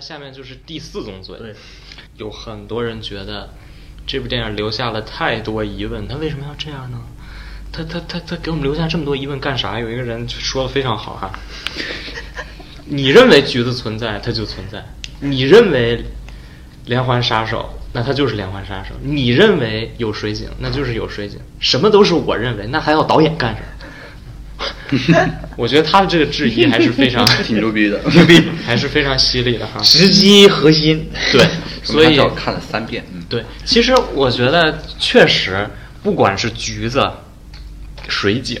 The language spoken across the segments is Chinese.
那下面就是第四宗罪。对，有很多人觉得这部电影留下了太多疑问，他为什么要这样呢？他他他他给我们留下这么多疑问干啥？有一个人说的非常好哈，你认为橘子存在，它就存在；你认为连环杀手，那它就是连环杀手；你认为有水井，那就是有水井。什么都是我认为，那还要导演干什么？我觉得他的这个质疑还是非常 挺牛逼的，牛逼，还是非常犀利的哈。时机核心。对，所以看了三遍。嗯，对，其实我觉得确实，不管是橘子、水井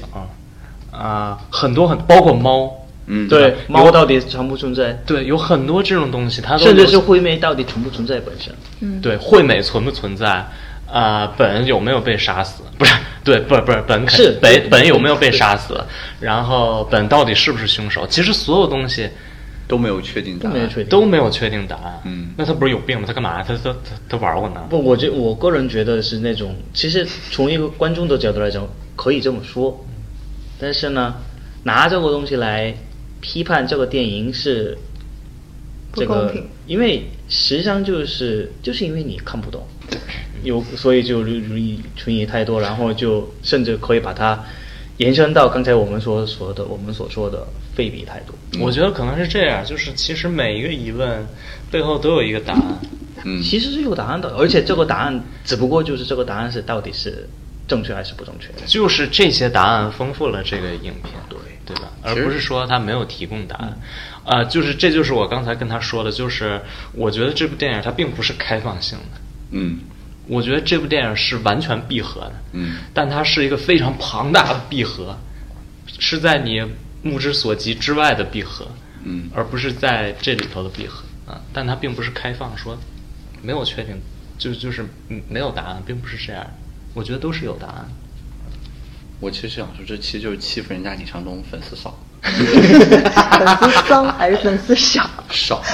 啊、很多很包括猫，嗯，对，猫到底存不存在？对，有很多这种东西，它都甚至有是惠美到底存不存在本身？嗯对惠美存不存在？啊、本有没有被杀死？不是，对，不是不是本肯是本本有没有被杀死？然后本到底是不是凶手？其实所有东西都没有确定答案，都没有确定。都没有确定答案。嗯那他不是有病吗？他干嘛？他他他他玩我呢？不，我觉我个人觉得是那种，其实从一个观众的角度来讲，可以这么说，但是呢，拿这个东西来批判这个电影是这个不公平，因为实际上就是就是因为你看不懂，有所以就如意存疑太多，然后就甚至可以把它延伸到刚才我们所说的我们所说的废笔太多。我觉得可能是这样，就是其实每一个疑问背后都有一个答案。嗯，其实是有答案的，而且这个答案只不过就是这个答案是到底是正确还是不正确的。就是这些答案丰富了这个影片，对对吧？而不是说他没有提供答案。呃，就是这就是我刚才跟他说的，就是我觉得这部电影它并不是开放性的，嗯我觉得这部电影是完全闭合的，嗯但它是一个非常庞大的闭合，是在你目之所及之外的闭合，嗯而不是在这里头的闭合啊。但它并不是开放，说没有确定，就就是嗯没有答案，并不是这样。我觉得都是有答案。我其实想说，这其实就是欺负人家李长东粉丝少粉丝脏还是粉丝少？少，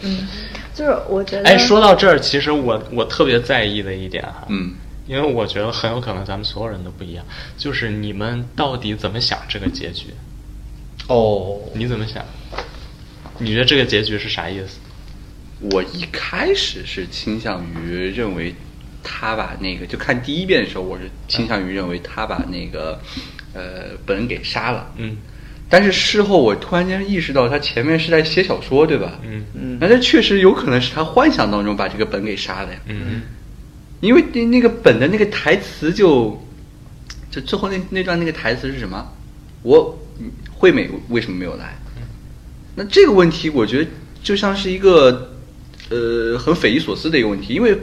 就是我觉得，哎，说到这儿，其实我我特别在意的一点哈，嗯，因为我觉得很有可能咱们所有人都不一样，就是你们到底怎么想这个结局？哦，你怎么想？你觉得这个结局是啥意思？我一开始是倾向于认为他把那个，就看第一遍的时候，我是倾向于认为他把那个呃本给杀了，嗯但是事后我突然间意识到，他前面是在写小说，对吧？嗯嗯那这确实有可能是他幻想当中把这个本给杀了呀。嗯因为那那个本的那个台词就，就最后那那段那个台词是什么？我嗯惠美为什么没有来？那这个问题，我觉得就像是一个呃很匪夷所思的一个问题，因为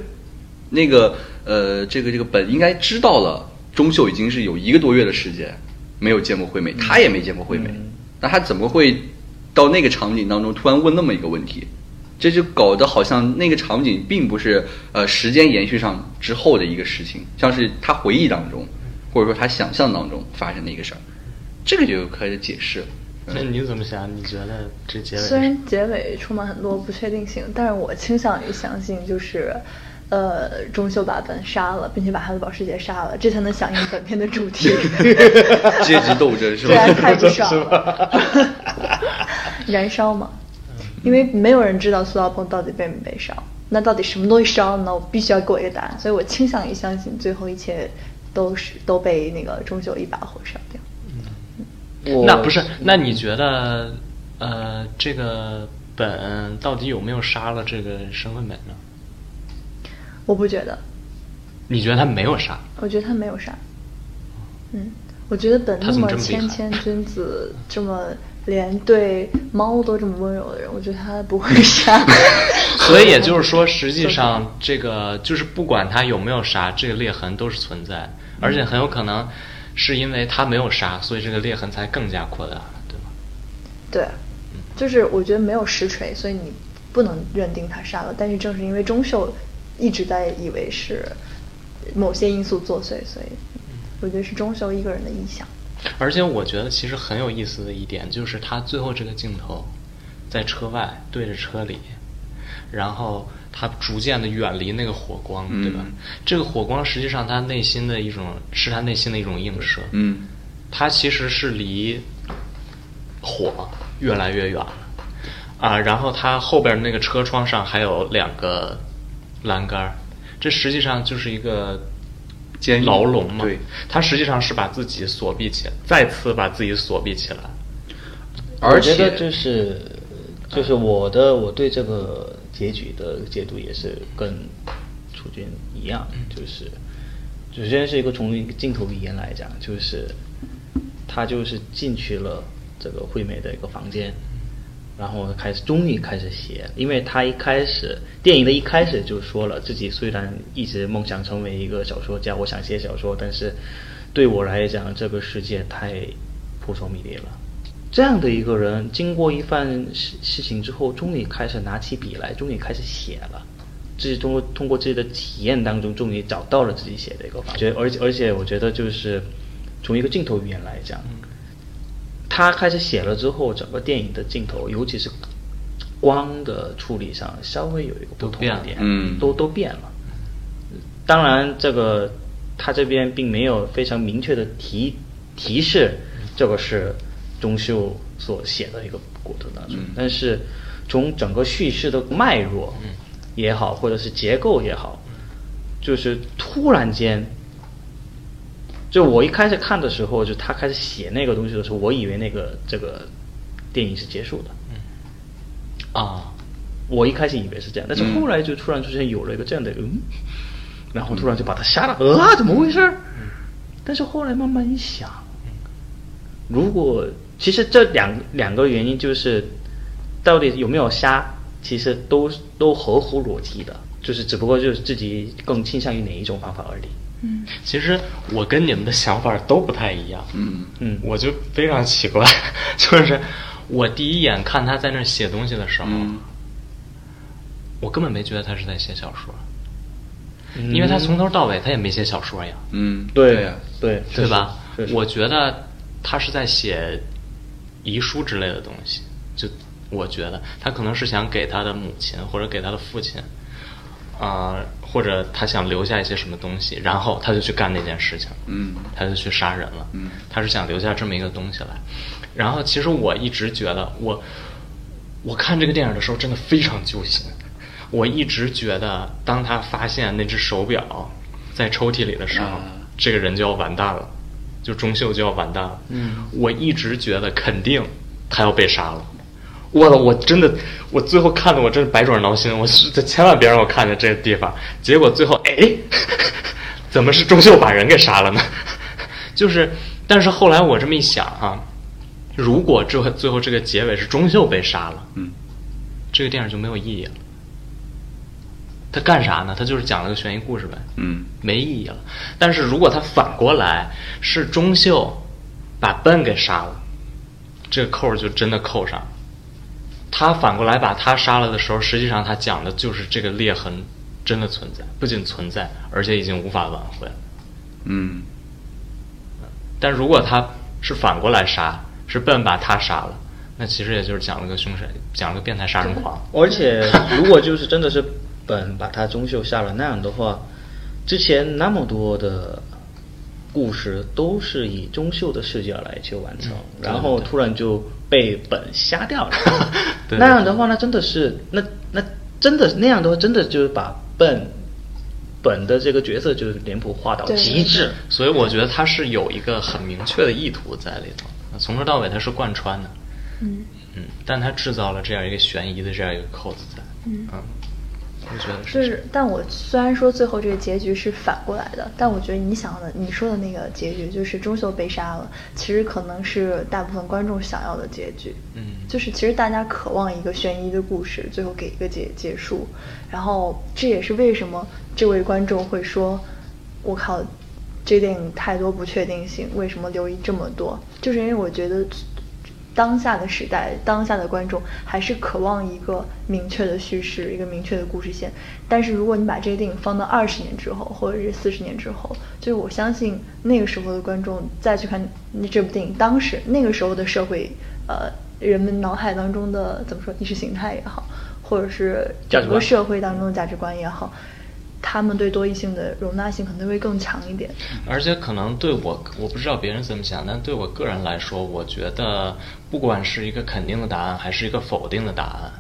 那个呃这个这个本应该知道了，钟秀已经是有一个多月的时间没有见过惠美，他也没见过惠美，嗯那他怎么会到那个场景当中突然问那么一个问题？这就搞得好像那个场景并不是呃时间延续上之后的一个事情，像是他回忆当中，或者说他想象当中发生的一个事儿，这个就可以解释。那你怎么想？你觉得这结尾？虽然结尾充满很多不确定性，但是我倾向于相信，就是，呃，钟秀把本杀了，并且把他的保时捷杀了，这才能响应 本片的主题。阶级斗争是吧？太不爽了，燃烧嘛，因为没有人知道苏道鹏到底被没被烧，那到底什么东西烧了呢？我必须要给我一个答案，所以我倾向于相信最后一切都是都被那个钟秀一把火烧掉。嗯那不是？那你觉得呃，这个本到底有没有杀了这个申惠美呢？我不觉得，你觉得他没有杀？我觉得他没有杀。嗯，我觉得本那么谦谦君子，这么连对猫都这么温柔的人，我觉得他不会杀。所以也就是说，实际上这个就是不管他有没有杀，这个裂痕都是存在，而且很有可能是因为他没有杀，所以这个裂痕才更加扩大了，对吧？对，就是我觉得没有实锤，所以你不能认定他杀了。但是正是因为钟秀一直在以为是某些因素作祟，所以我觉得是钟秀一个人的臆想。而且我觉得其实很有意思的一点就是他最后这个镜头，在车外对着车里，然后他逐渐的远离那个火光，对吧嗯？这个火光实际上他内心的一种是他内心的一种映射，嗯他其实是离火越来越远了。啊，然后他后边那个车窗上还有两个栏杆儿，这实际上就是一个监狱牢笼嘛。对，他实际上是把自己锁闭起来，再次把自己锁闭起来。而且我觉得就是就是我的我对这个结局的解读也是跟楚军一样，就是首先是一个从一个镜头语言来讲，就是他就是进去了这个惠美的一个房间，然后开始终于开始写，因为他一开始电影的一开始就说了自己虽然一直梦想成为一个小说家，我想写小说，但是对我来讲这个世界太扑朔迷离了。这样的一个人，经过一番事事情之后，终于开始拿起笔来，终于开始写了。自己通过通过自己的体验当中，终于找到了自己写的一个方法。觉，而且而且，我觉得就是从一个镜头语言来讲，他开始写了之后，整个电影的镜头，尤其是光的处理上，稍微有一个不同都变了。一点，嗯。都都变了。当然，这个他这边并没有非常明确的提提示，这个是钟秀所写的一个过程当中，嗯。但是从整个叙事的脉络也好，或者是结构也好，就是突然间，就我一开始看的时候，就他开始写那个东西的时候，我以为那个这个电影是结束的，啊，我一开始以为是这样，但是嗯。后来就突然出现有了一个这样的嗯，然后突然就把他杀了，啊，怎么回事？儿？但是后来慢慢一想，如果其实这两两个原因就是，到底有没有杀，其实都都合乎逻辑的，就是只不过就是自己更倾向于哪一种方法而已。嗯，其实我跟你们的想法都不太一样。嗯。嗯。我就非常奇怪，就是我第一眼看他在那儿写东西的时候，嗯。我根本没觉得他是在写小说，因为他从头到尾他也没写小说呀，嗯，对呀，对对吧？我觉得他是在写遗书之类的东西，就我觉得。他可能是想给他的母亲或者给他的父亲，啊、或者他想留下一些什么东西，然后他就去干那件事情，嗯他就去杀人了，嗯他是想留下这么一个东西来。然后其实我一直觉得，我我看这个电影的时候真的非常揪心。我一直觉得，当他发现那只手表在抽屉里的时候，啊这个人就要完蛋了，就钟秀就要完蛋了。嗯我一直觉得肯定他要被杀了。我操！我真的，我最后看的我真是百爪挠心。我是千万别让我看见这个地方。结果最后，哎，怎么是钟秀把人给杀了呢？就是，但是后来我这么一想哈、如果这最后这个结尾是钟秀被杀了，嗯这个电影就没有意义了。他干啥呢？他就是讲了个悬疑故事呗。嗯没意义了。但是如果他反过来是钟秀把笨给杀了，这个扣就真的扣上。他反过来把他杀了的时候，实际上他讲的就是这个裂痕真的存在，不仅存在，而且已经无法挽回。嗯但如果他是反过来杀，是笨把他杀了，那其实也就是讲了个凶神，讲了个变态杀人狂。而且，如果就是真的是本把他钟秀杀了那样的话，之前那么多的故事都是以钟秀的视角来去完成，嗯然后突然就被本瞎掉了。对那样的话，那真的是那那真的那样的话，真的就是把本本的这个角色就是脸谱化到极致。所以我觉得他是有一个很明确的意图在里头，从头到尾他是贯穿的。嗯嗯，但他制造了这样一个悬疑的这样一个扣子在。嗯我觉得是就是，但我虽然说最后这个结局是反过来的，但我觉得你想的，你说的那个结局就是钟秀被杀了，其实可能是大部分观众想要的结局。嗯就是其实大家渴望一个悬疑的故事，最后给一个结结束，然后这也是为什么这位观众会说，我靠，这电影太多不确定性，为什么留意这么多？就是因为我觉得当下的时代，当下的观众还是渴望一个明确的叙事，一个明确的故事线。但是如果你把这个电影放到二十年之后，或者是四十年之后，就是我相信那个时候的观众再去看这部电影，当时那个时候的社会，呃，人们脑海当中的怎么说意识形态也好，或者是整个社会当中的价值观也好，他们对多异性的容纳性可能会更强一点。而且可能对我，我不知道别人怎么想，但对我个人来说，我觉得不管是一个肯定的答案，还是一个否定的答案，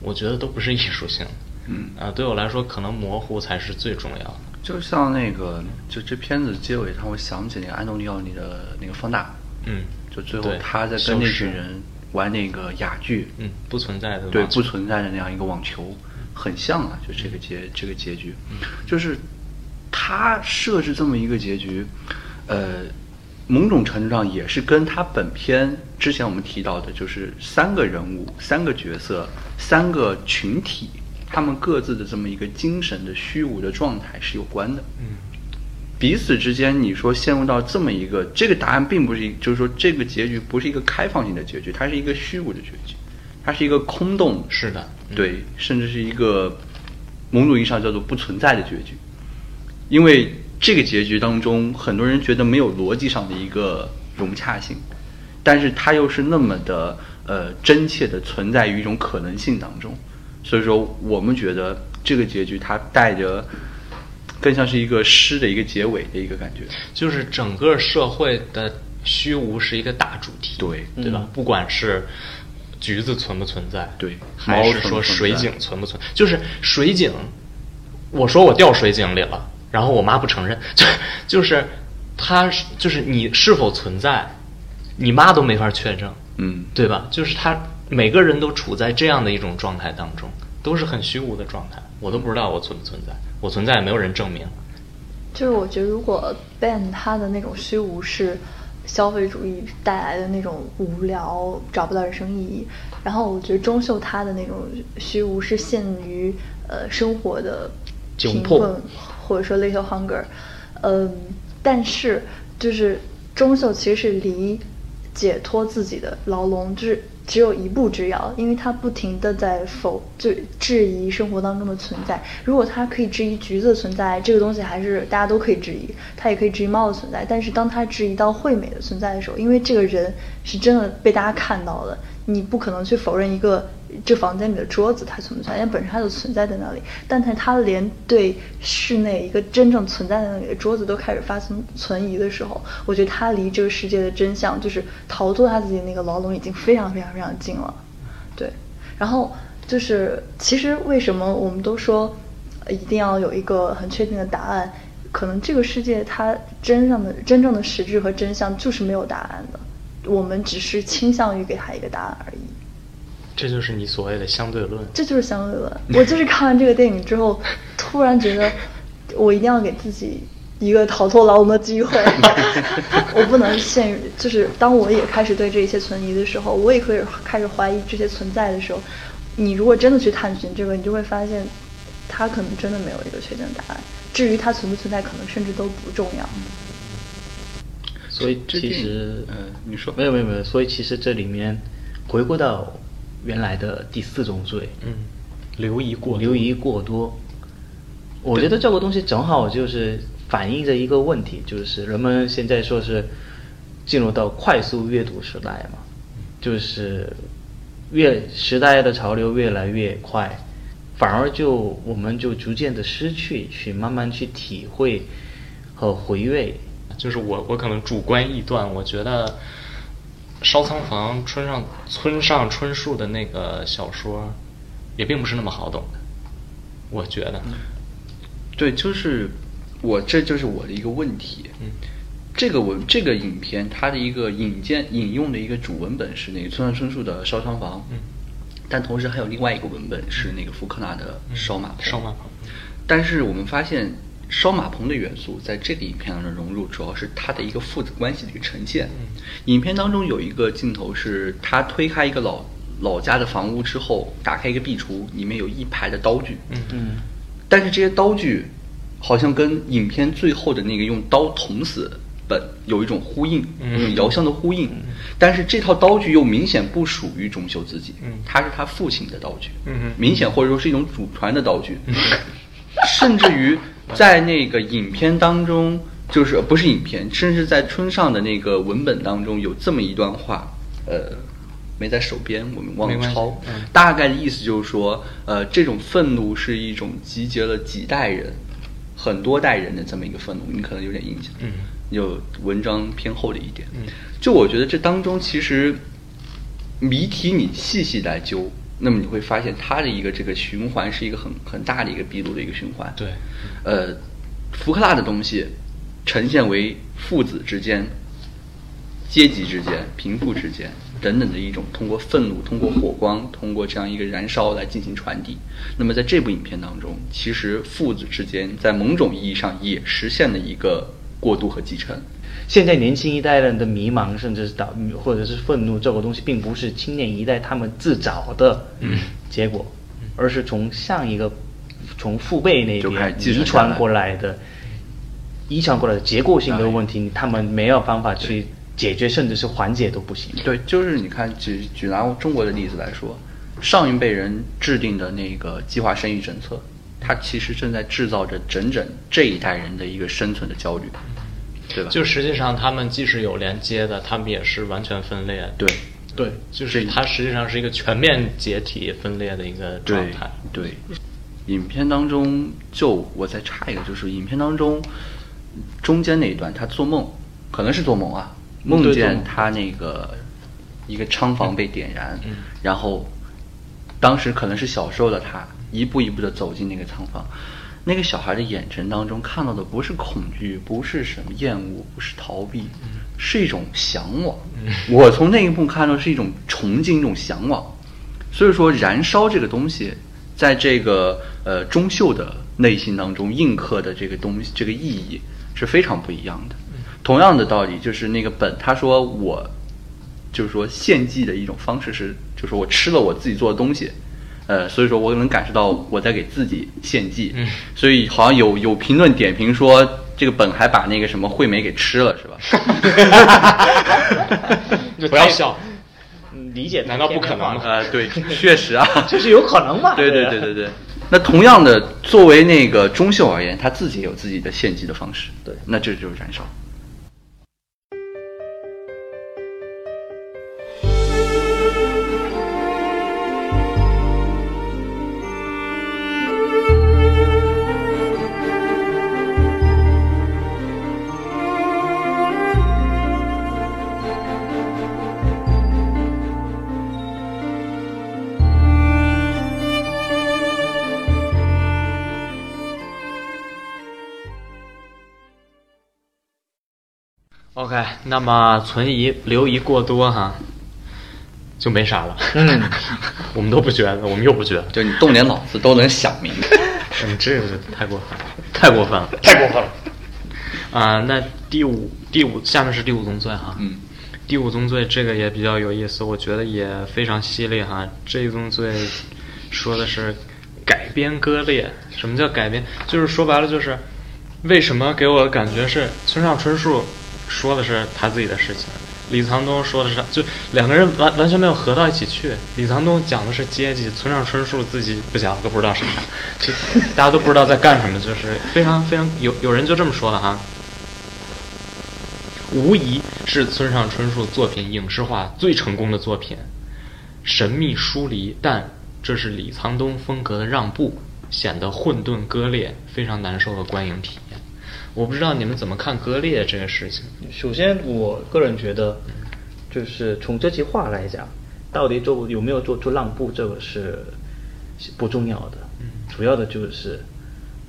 我觉得都不是艺术性。嗯。啊，对我来说，可能模糊才是最重要的。就像那个，就这片子结尾，让我想起那个安东尼奥尼的那个放大，嗯，就最后他在跟那群人玩那个哑剧，嗯，不存在的对不存在的那样一个网球，很像啊，就这个结这个结局，就是他设置这么一个结局，呃，某种程度上也是跟他本片之前我们提到的，就是三个人物、三个角色、三个群体，他们各自的这么一个精神的虚无的状态是有关的。嗯，彼此之间，你说陷入到这么一个，这个答案并不是一，就是说这个结局不是一个开放性的结局，它是一个虚无的结局，它是一个空洞，是的。嗯对，甚至是一个某种意义上叫做不存在的结局，因为这个结局当中，很多人觉得没有逻辑上的一个融洽性，但是它又是那么的呃真切的存在于一种可能性当中，所以说我们觉得这个结局它带着更像是一个诗的一个结尾的一个感觉。就是整个社会的虚无是一个大主题，对。对吧？不管是橘子存不存在，对还是说水井存不存，就是水井，我说我掉水井里了，然后我妈不承认，就就是它是就是你是否存在，你妈都没法确证，嗯，对吧？就是他每个人都处在这样的一种状态当中，都是很虚无的状态，我都不知道我存不存在，我存在也没有人证明。就是我觉得，如果 Ben 他的那种虚无是消费主义带来的那种无聊，找不到人生意义，然后我觉得钟秀他的那种虚无是限于呃生活的贫困，或者说 little hunger，嗯，但是就是钟秀其实是离解脱自己的牢笼，就是只有一步之遥，因为他不停的在否就质疑生活当中的存在。如果他可以质疑橘子的存在，这个东西还是大家都可以质疑，他也可以质疑猫的存在。但是当他质疑到惠美的存在的时候，因为这个人是真的被大家看到了，你不可能去否认一个这房间里的桌子它存不存在，因为本身它就存在在那里。但是他连对室内一个真正存在在那里的桌子都开始发生存疑的时候，我觉得他离这个世界的真相，就是逃脱他自己那个牢笼，已经非常非常非常近了。对，然后就是其实为什么我们都说一定要有一个很确定的答案？可能这个世界它真正的真正的实质和真相就是没有答案的，我们只是倾向于给他一个答案而已。这就是你所谓的相对论。这就是相对论。我就是看完这个电影之后，突然觉得我一定要给自己一个逃脱牢笼的机会，我不能陷入。就是当我也开始对这一切存疑的时候，我也可以开始怀疑这些存在的时候，你如果真的去探寻这个，你就会发现，它可能真的没有一个确定的答案。至于它存不存在，可能甚至都不重要。所以其实，呃你说。没有没有没有，所以其实这里面回归到原来的第四种罪，嗯，流移过多。留遗过多，我觉得这个东西正好就是反映着一个问题，就是人们现在说是进入到快速阅读时代嘛，就是越时代的潮流越来越快，反而就我们就逐渐的失去去慢慢去体会和回味。就是我我可能主观臆断，我觉得《烧仓房》村上村上春树的那个小说，也并不是那么好懂的，我觉得。对，就是我这就是我的一个问题。嗯，这个文这个影片它的一个引荐引用的一个主文本是那个村上春树的《烧仓房》，嗯，但同时还有另外一个文本是那个福克纳的《烧马棚》烧马棚但是我们发现烧马棚的元素在这个影片当中融入，主要是它的一个父子关系的一个呈现。影片当中有一个镜头是他推开一个老老家的房屋之后，打开一个壁橱，里面有一排的刀具。嗯嗯但是这些刀具好像跟影片最后的那个用刀捅死本有一种呼应，嗯有一种遥相的呼应。但是这套刀具又明显不属于钟秀自己，嗯它是他父亲的刀具，嗯哼明显或者说是一种祖传的刀具，甚至于在那个影片当中，就是不是影片，甚至在村上的那个文本当中有这么一段话，呃。没在手边，我们忘了抄。嗯大概的意思就是说，呃，这种愤怒是一种集结了几代人很多代人的这么一个愤怒，你可能有点印象。嗯，有文章偏厚的一点。嗯，就我觉得这当中其实谜题你细细来揪，那么你会发现它的一个这个循环是一个很很大的一个闭路的一个循环。对，呃，福克纳的东西呈现为父子之间、阶级之间、贫富之间等等的一种通过愤怒、通过火光、通过这样一个燃烧来进行传递。那么在这部影片当中，其实父子之间在某种意义上也实现了一个过渡和继承。现在年轻一代人的迷茫，甚至是导或者是愤怒，这个东西并不是青年一代他们自找的结果，而是从上一个从父辈那边遗传过来的，遗传过来的结构性的问题，他们没有办法去解决，甚至是缓解都不行。对，就是你看，举举拿中国的例子来说，上一辈人制定的那个计划生育政策，它其实正在制造着整整这一代人的一个生存的焦虑，对吧？就实际上他们既是有连接的，他们也是完全分裂的。对对，就是它实际上是一个全面解体分裂的一个状态。对，影片当中就我再插一个，就是影片当中中间那一段，他做梦，可能是做梦啊，梦见他那个一个仓房被点燃，嗯然后当时可能是小时候的他一步一步的走进那个仓房，那个小孩的眼神当中看到的不是恐惧，不是什么厌恶，不是逃避，是一种向往。我从那一幕看到是一种崇敬，一种向往。所以说，燃烧这个东西，在这个呃钟秀的内心当中印刻的这个东西，这个意义是非常不一样的。同样的道理，就是那个本他说我，就是说献祭的一种方式是，就是我吃了我自己做的东西，呃，所以说我能感受到我在给自己献祭。嗯所以好像有有评论点评说，这个本还把那个什么惠美给吃了，是吧？不要笑，嗯理解难道不可能吗呃，对，确实啊，就是有可能嘛？对对啊对对对。那同样的，作为那个中秀而言，他自己也有自己的献祭的方式。对那这就是燃烧。OK，那么存疑留疑过多哈，就没啥了。嗯，我们都不觉得，我们又不觉得，就你动点脑子都能想明白。嗯，这个太过分了，太过分了，太过分了。啊、那第五第五下面是第五宗罪哈，嗯，第五宗罪这个也比较有意思，我觉得也非常犀利哈。这一宗罪说的是改编割裂，什么叫改编？就是说白了就是为什么给我的感觉是村上春树说的是他自己的事情，李沧东说的是就两个人完完全没有合到一起去。李沧东讲的是阶级，村上春树自己不讲都不知道是啥，就大家都不知道在干什么，就是非常非常有有人就这么说了哈。无疑是村上春树作品影视化最成功的作品，神秘疏离，但这是李沧东风格的让步，显得混沌割裂，非常难受的观影体验。我不知道你们怎么看割裂这个事情。首先，我个人觉得，就是从这句话来讲，到底做有没有做出让步，这个是是不重要的。主要的就是，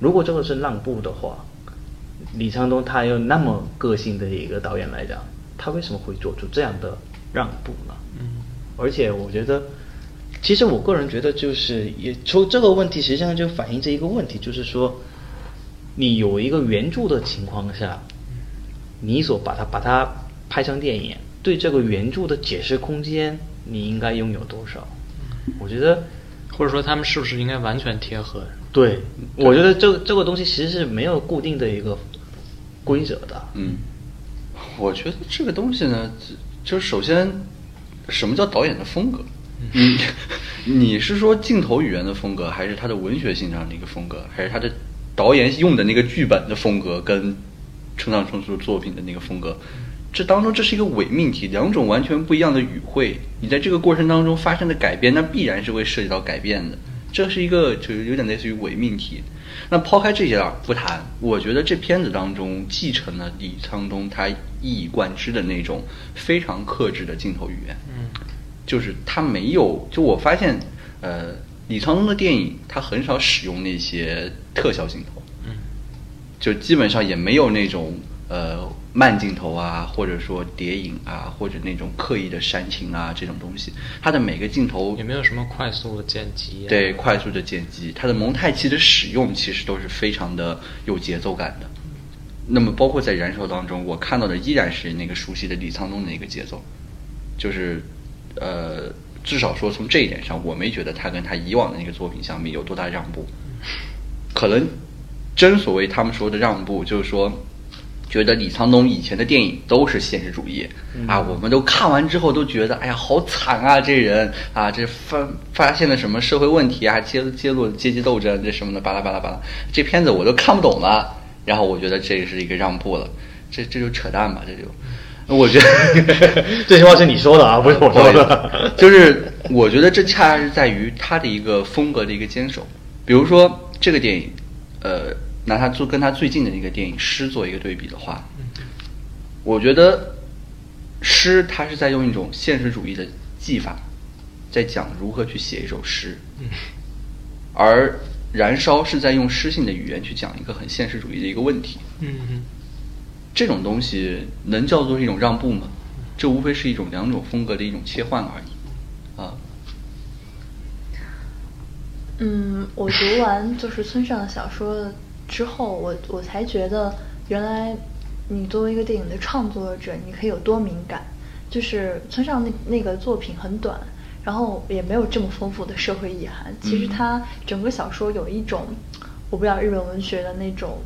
如果这个是让步的话，李沧东他有那么个性的一个导演来讲，他为什么会做出这样的让步呢？嗯而且我觉得，其实我个人觉得，就是也从这个问题，实际上就反映这一个问题，就是说，你有一个原著的情况下，你所把它把它拍成电影，对这个原著的解释空间，你应该拥有多少？我觉得，或者说他们是不是应该完全贴合？对，我觉得这这个东西其实是没有固定的一个规则的。嗯，我觉得这个东西呢，就就是首先，什么叫导演的风格？你 你是说镜头语言的风格，还是他的文学性上的一个风格，还是他的导演用的那个剧本的风格，跟村上春树作品的那个风格？这当中这是一个伪命题，两种完全不一样的语汇。你在这个过程当中发生的改变，那必然是会涉及到改变的。这是一个就是有点类似于伪命题。那抛开这些啊不谈，我觉得这片子当中继承了李沧东他一以贯之的那种非常克制的镜头语言。嗯，就是他没有，就我发现，呃，李沧东的电影他很少使用那些特效镜头。嗯，就基本上也没有那种呃慢镜头啊，或者说谍影啊，或者那种刻意的煽情啊这种东西。他的每个镜头也没有什么快速的剪辑、啊。对快速的剪辑，他的蒙太奇的使用其实都是非常的有节奏感的。那么包括在《燃烧》当中，我看到的依然是那个熟悉的李沧东的一个节奏，就是呃，至少说从这一点上，我没觉得他跟他以往的那个作品相比有多大让步。可能真所谓他们说的让步，就是说，觉得李沧东以前的电影都是现实主义、啊，我们都看完之后都觉得，哎呀，好惨啊，这人啊，这发发现了什么社会问题啊，揭揭露阶级斗争这什么的，巴拉巴拉巴拉，这片子我都看不懂了。然后我觉得这是一个让步了，这这就扯淡吧，这就。我觉得这句话是你说的啊，不是我说的。就是我觉得这恰恰是在于他的一个风格的一个坚守。比如说这个电影，呃，拿他做跟他最近的一个电影《诗》做一个对比的话，我觉得《诗》它是在用一种现实主义的技法，在讲如何去写一首诗，而《燃烧》是在用诗性的语言去讲一个很现实主义的一个问题。嗯嗯，这种东西能叫做一种让步吗？这无非是一种两种风格的一种切换而已，啊。嗯，我读完就是村上的小说之后，我我才觉得，原来你作为一个电影的创作者，你可以有多敏感。就是村上那那个作品很短，然后也没有这么丰富的社会意涵。其实他整个小说有一种，我不知道日本文学的那种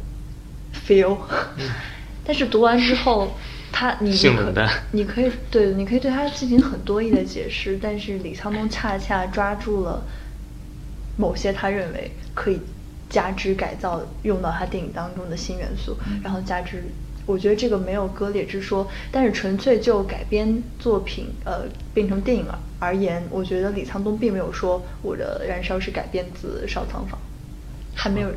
feel，、但是读完之后，他你你可性冷淡你可以对，你可以对他进行很多义的解释，但是李沧东恰恰抓住了某些他认为可以加之改造用到他电影当中的新元素，然后加之，我觉得这个没有割裂之说，但是纯粹就改编作品呃变成电影而而言，我觉得李沧东并没有说我的《燃烧》是改编自《烧仓房》，还没有。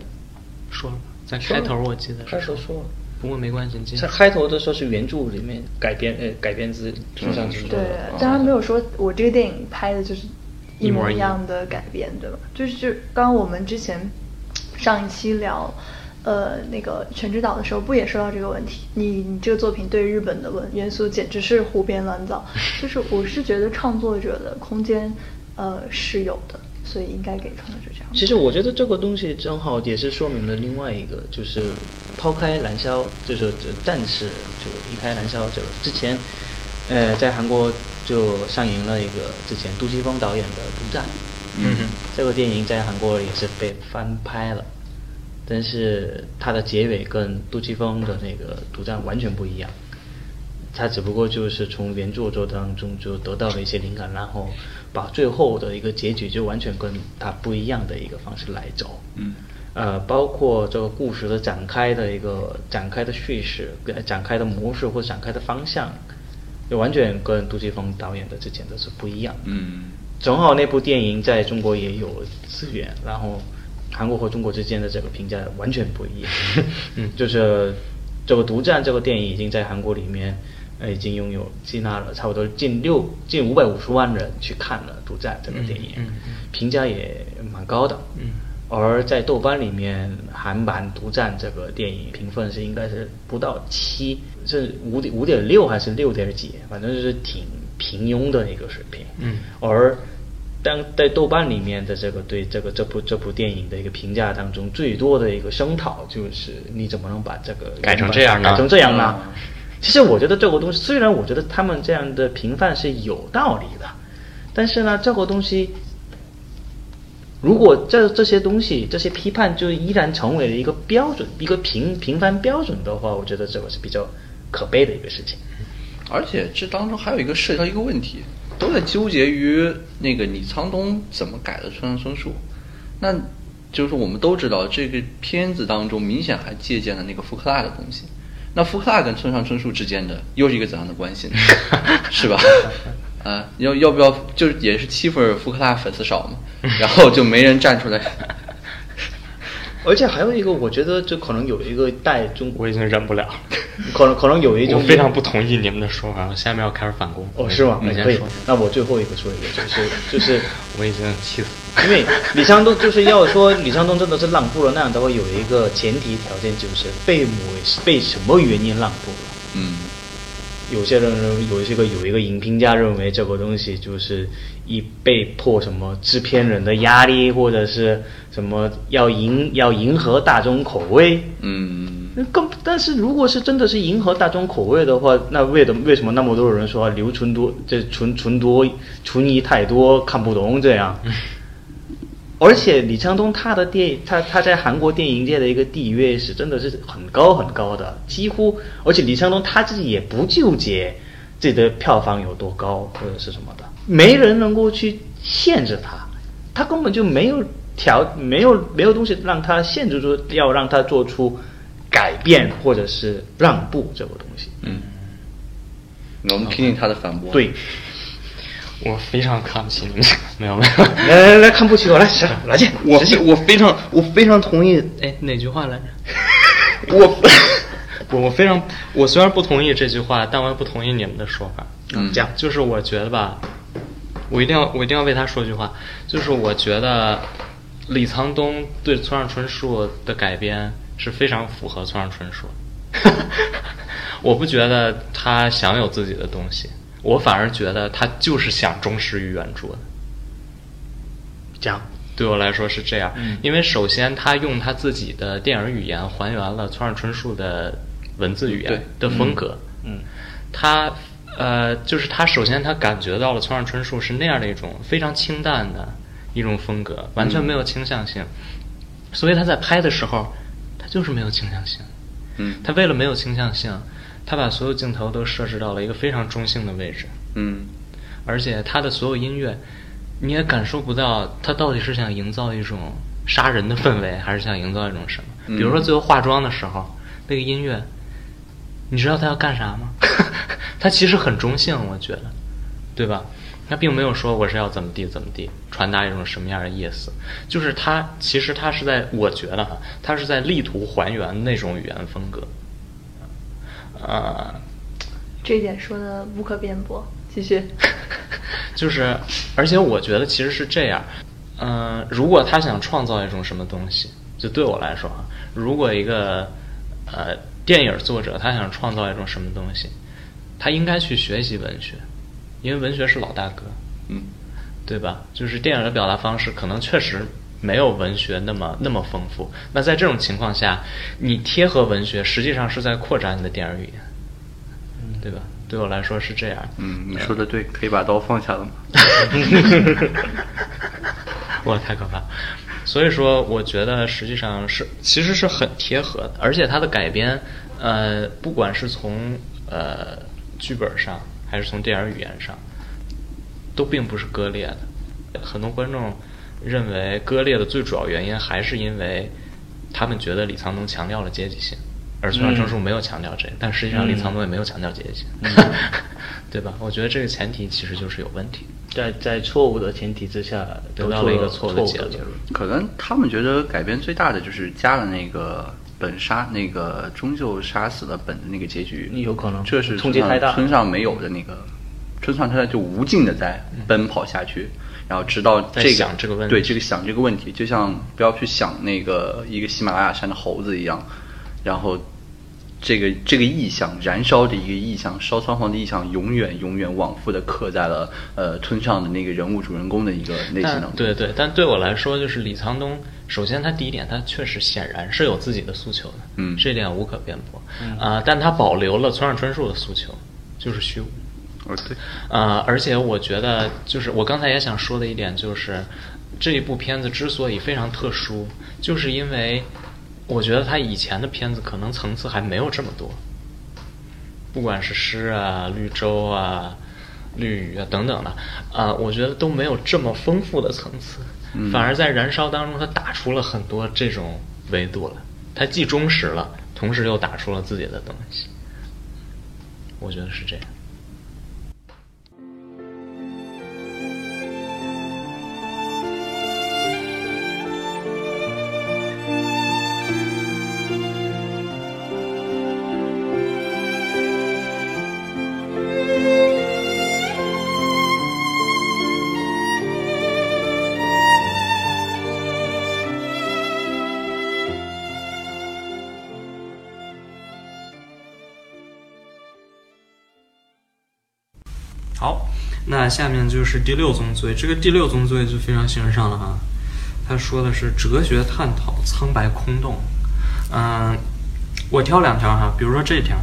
说了吧，在开头我记得是开头说了，不过没关系，你接着在开头的时候是原著里面改编，呃，改编自村上之对但他没有说我这个电影拍的就是一模一样的改编，对吧？就是就刚刚我们之前上一期聊。呃，那个《全知岛》的时候，不也说到这个问题？你你这个作品对日本的文元素简直是胡编乱造。就是我是觉得创作者的空间，呃，是有的，所以应该给创作者这样。其实我觉得这个东西正好也是说明了另外一个，就是抛开燃烧，就是这战士就离开燃烧这个之前，呃，在韩国就上映了一个之前杜琪峰导演的《独占》，嗯哼这个电影在韩国也是被翻拍了，但是它的结尾跟杜琪峰的那个《独占》完全不一样。他只不过就是从原著作当中就得到了一些灵感，然后把最后的一个结局就完全跟他不一样的一个方式来走。嗯，呃，包括这个故事的展开的一个展开的叙事、呃展开的模式或展开的方向，就完全跟杜琪峰导演的之前的是不一样。嗯，正好那部电影在中国也有资源，然后韩国和中国之间的这个评价完全不一样。嗯就是这个《独占》这个电影已经在韩国里面，呃，已经拥有接纳了差不多近六近五百五十万人去看了《独占》这个电影，嗯嗯嗯评价也蛮高的。嗯而在豆瓣里面，韩版《独占》这个电影评分是应该是不到七，是五点五点六还是六点几，反正就是挺平庸的一个水平。嗯而当在豆瓣里面的这个对这个这部这部电影的一个评价当中，最多的一个声讨就是你怎么能把这个改成这样呢改成这样呢？嗯其实我觉得这个东西，虽然我觉得他们这样的评判是有道理的，但是呢，这个东西如果这这些东西这些批判就依然成为了一个标准，一个评评判标准的话，我觉得这个是比较可悲的一个事情。而且这当中还有一个涉及到一个问题，都在纠结于那个李沧东怎么改的村上春树。那就是我们都知道，这个片子当中明显还借鉴了那个福克纳的东西。那福克纳跟村上春树之间的又是一个怎样的关系呢？是吧？啊，要要不要就是也是欺负福克纳粉丝少嘛，然后就没人站出来。而且还有一个，我觉得这可能有一个带中，我已经忍不了了。可能可能有一种我非常不同意你们的说法，我下面要开始反攻。哦，是吗？可以你先说。。那我最后一个说一个，就是就是，我已经气死了。因为李沧东就是要说李沧东真的是让步了，那样的话有一个前提条件就是被某被什么原因让步了。嗯有些人有一些个有一个影评家认为这个东西就是一被迫什么制片人的压力，或者是什么要迎要迎合大众口味。嗯那更，但是如果是真的是迎合大众口味的话，那为的为什么那么多人说留存多这存存多存疑太多看不懂这样？而且李沧东他的电影他他在韩国电影界的一个地位是真的是很高很高的，几乎而且李沧东他自己也不纠结自己的票房有多高或者是什么的，没人能够去限制他，他根本就没有条没有没有东西让他限制住要让他做出改变或者是让步这个东西。嗯，我们听听他的反驳。对，我非常看不起你们，没有没有。来来来，看不起我，来，来来见，我我非常我非常同意，哎，哪句话来着？我 我我非常，我虽然不同意这句话，但我也不同意你们的说法。嗯这样就是我觉得吧，我一定要我一定要为他说句话，就是我觉得李沧东对村上春树的改编是非常符合村上春树的。我不觉得他想有自己的东西，我反而觉得他就是想忠实于原著的。讲，对我来说是这样，嗯。因为首先他用他自己的电影语言还原了村上春树的文字语言的风格。嗯。他呃，就是他首先他感觉到了村上春树是那样的一种非常清淡的一种风格，完全没有倾向性，所以他在拍的时候，他就是没有倾向性。嗯。他为了没有倾向性，他把所有镜头都设置到了一个非常中性的位置。嗯而且他的所有音乐，你也感受不到他到底是想营造一种杀人的氛围，还是想营造一种什么。嗯比如说最后化妆的时候，那个音乐，你知道他要干啥吗？他其实很中性，我觉得，对吧？他并没有说我是要怎么地怎么地，传达一种什么样的意思。就是他其实他是在，我觉得哈，他是在力图还原那种语言风格。啊、这一点说的无可辩驳。继续，就是，而且我觉得其实是这样，嗯、如果他想创造一种什么东西，就对我来说啊，如果一个呃电影作者他想创造一种什么东西，他应该去学习文学，因为文学是老大哥，嗯。对吧？就是电影的表达方式可能确实没有文学那么那么丰富。那在这种情况下，你贴合文学，实际上是在扩展你的电影语言，对吧？对我来说是这样。嗯，你说的对，可以把刀放下了吗？哇，太可怕！所以说，我觉得实际上是其实是很贴合的，而且它的改编，呃，不管是从呃剧本上，还是从电影语言上，都并不是割裂的。很多观众认为割裂的最主要原因，还是因为他们觉得李沧东强调了阶级性，而村上春树没有强调这个，但实际上李沧东也没有强调阶级性，对吧？我觉得这个前提其实就是有问题。在在错误的前提之下得到了一个错错误的结论。可能他们觉得改编最大的就是加了那个本杀，那个终究杀死了本的那个结局，有可能这是冲击太大村上没有的那个，村上他就无尽的在奔跑下去，然后直到在这个想这个问题对这个想这个问题，就像不要去想那个一个喜马拉雅山的猴子一样，然后。这个这个意象，燃烧的一个意象，烧仓皇的意象，永远永远往复的刻在了呃村上的那个人物主人公的一个内心当中。对对，但对我来说，就是李沧东，首先他第一点，他确实显然是有自己的诉求的，嗯这点无可辩驳，啊、但他保留了村上春树的诉求，就是虚无，哦，对，啊，而且我觉得，就是我刚才也想说的一点，就是这一部片子之所以非常特殊，就是因为我觉得他以前的片子可能层次还没有这么多，不管是诗啊、绿洲啊、绿雨啊等等的，啊、我觉得都没有这么丰富的层次，嗯反而在燃烧当中，他打出了很多这种维度了，他既忠实了，同时又打出了自己的东西，我觉得是这样。下面就是第六宗罪，这个第六宗罪就非常形而上了哈。他说的是哲学探讨苍白空洞。嗯，我挑两条哈，比如说这条，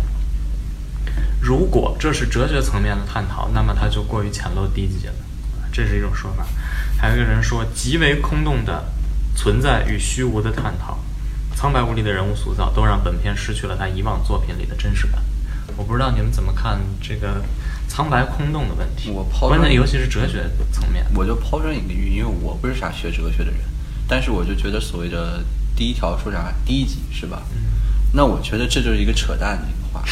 如果这是哲学层面的探讨，那么它就过于浅陋低级了，这是一种说法。还有一个人说，极为空洞的存在与虚无的探讨，苍白无力的人物塑造，都让本片失去了他以往作品里的真实感。我不知道你们怎么看这个苍白空洞的问题，我抛关键砖尤其是哲学层面。我就抛砖引玉，因为我不是啥学哲学的人，但是我就觉得所谓的第一条说啥低级是吧？那我觉得这就是一个扯淡的一个话，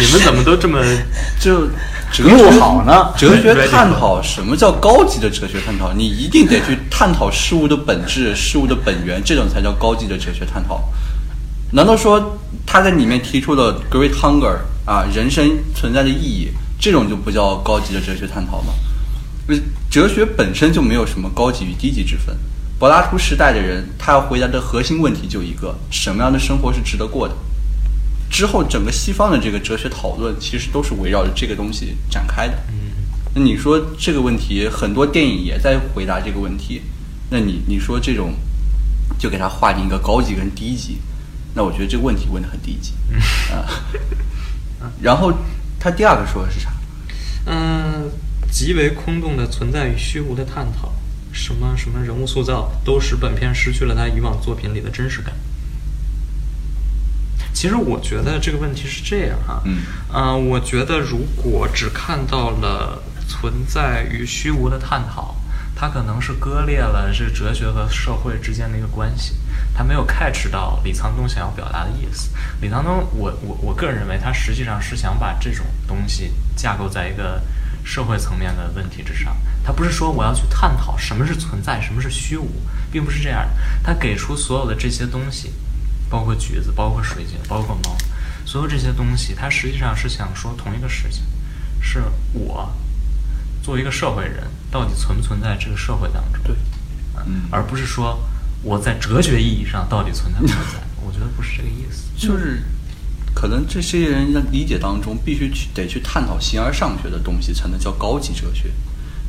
你们怎么都这么 就哲学好呢哲学探讨什么叫高级的哲学探讨？你一定得去探讨事物的本质、事物的本源，这种才叫高级的哲学探讨。难道说他在里面提出的 great hunger 啊，人生存在的意义，这种就不叫高级的哲学探讨吗？哲学本身就没有什么高级与低级之分。柏拉图时代的人，他要回答的核心问题就一个：什么样的生活是值得过的？之后，整个西方的这个哲学讨论，其实都是围绕着这个东西展开的。那你说这个问题，很多电影也在回答这个问题。那你你说这种，就给它划定一个高级跟低级，那我觉得这个问题问的很低级 啊。然后他第二个说的是啥？嗯，极为空洞的存在与虚无的探讨，什么什么人物塑造，都使本片失去了他以往作品里的真实感。其实我觉得这个问题是这样哈，嗯呃我觉得如果只看到了存在与虚无的探讨，它可能是割裂了这哲学和社会之间的一个关系，他没有 catch 到李沧东想要表达的意思。李沧东，我我我个人认为，他实际上是想把这种东西架构在一个社会层面的问题之上。他不是说我要去探讨什么是存在，什么是虚无，并不是这样的。他给出所有的这些东西，包括橘子，包括水晶，包括猫，所有这些东西，他实际上是想说同一个事情，是我作为一个社会人，到底存不存在这个社会当中？对，嗯，而不是说我在哲学意义上到底存在不存在？我觉得不是这个意思。就是可能这些人的理解当中，必须去得去探讨形而上学的东西，才能叫高级哲学。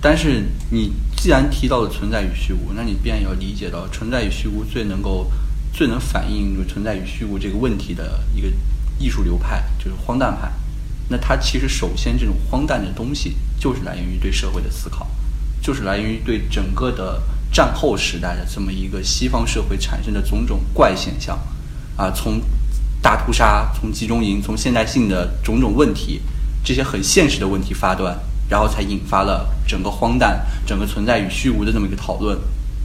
但是你既然提到了存在与虚无，那你便要理解到存在与虚无最能够最能反映存在与虚无这个问题的一个艺术流派，就是荒诞派。那它其实首先这种荒诞的东西，就是来源于对社会的思考，就是来源于对整个的战后时代的这么一个西方社会产生的种种怪现象，啊，从大屠杀、从集中营、从现代性的种种问题，这些很现实的问题发端，然后才引发了整个荒诞、整个存在与虚无的这么一个讨论，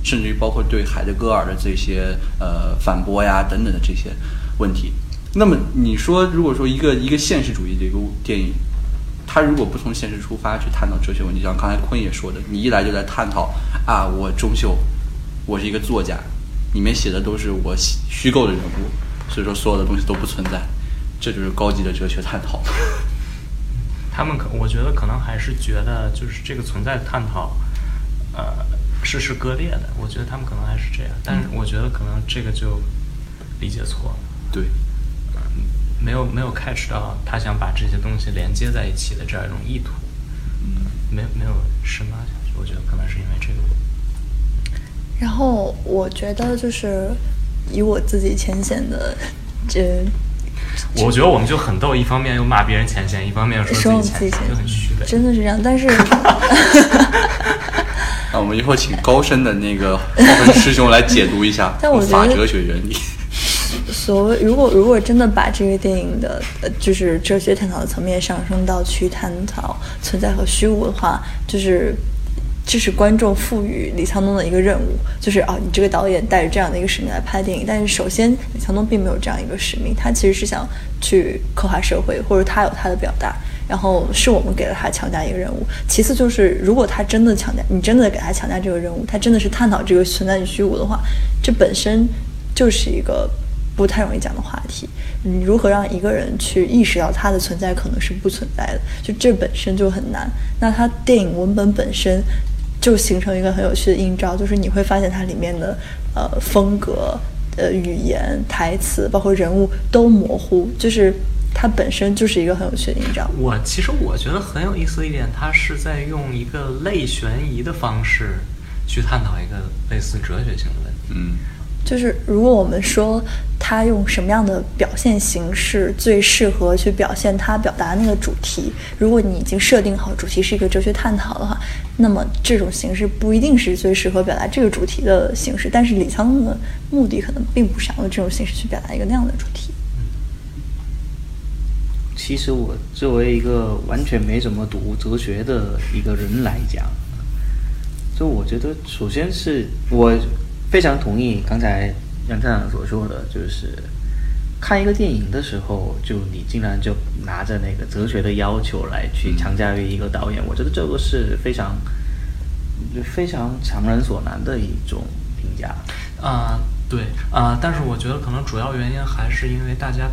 甚至于包括对海德格尔的这些呃反驳呀等等的这些问题。那么你说，如果说一个一个现实主义的一个电影，它如果不从现实出发去探讨哲学问题，像刚才坤也说的，你一来就在探讨啊，我钟秀，我是一个作家，里面写的都是我虚虚构的人物，所以说所有的东西都不存在，这就是高级的哲学探讨。他们可，我觉得可能还是觉得就是这个存在的探讨，呃，是是割裂的。我觉得他们可能还是这样，但是我觉得可能这个就理解错了，对，没有没有 catch 到他想把这些东西连接在一起的这样一种意图，嗯，没有没有深挖下去。我觉得可能是因为这个。然后我觉得就是以我自己浅显的这我觉得我们就很逗，一方面又骂别人浅显，一方面又说自己浅显，就很虚伪。真的是这样，但是 那我们以后请高深的那个浩文师兄来解读一下 但我觉得法哲学原理。所谓如果如果真的把这个电影的呃就是哲学探讨的层面上升到去探讨存在和虚无的话，就是这是观众赋予李沧东的一个任务，就是啊，你这个导演带着这样的一个使命来拍电影。但是首先，李沧东并没有这样一个使命，他其实是想去刻画社会，或者他有他的表达。然后是我们给了他强加一个任务。其次就是，如果他真的强加，你真的给他强加这个任务，他真的是探讨这个存在与虚无的话，这本身就是一个不太容易讲的话题。你如何让一个人去意识到他的存在可能是不存在的？就这本身就很难。那他电影文本本身就形成一个很有趣的映照，就是你会发现它里面的呃风格、呃语言、台词，包括人物都模糊，就是。它它本身就是一个很有趣的映照。我其实我觉得很有意思的一点，它是在用一个类悬疑的方式去探讨一个类似哲学性的问题。嗯就是如果我们说他用什么样的表现形式最适合去表现他表达那个主题，如果你已经设定好主题是一个哲学探讨的话，那么这种形式不一定是最适合表达这个主题的形式。但是李沧的目的可能并不是想用这种形式去表达一个那样的主题。其实我作为一个完全没怎么读哲学的一个人来讲，就我觉得，首先是我非常同意刚才杨站长所说的，就是看一个电影的时候，就你竟然就拿着那个哲学的要求来去强加于一个导演，我觉得这个是非常非常强人所难的一种评价。啊、对啊、但是我觉得可能主要原因还是因为大家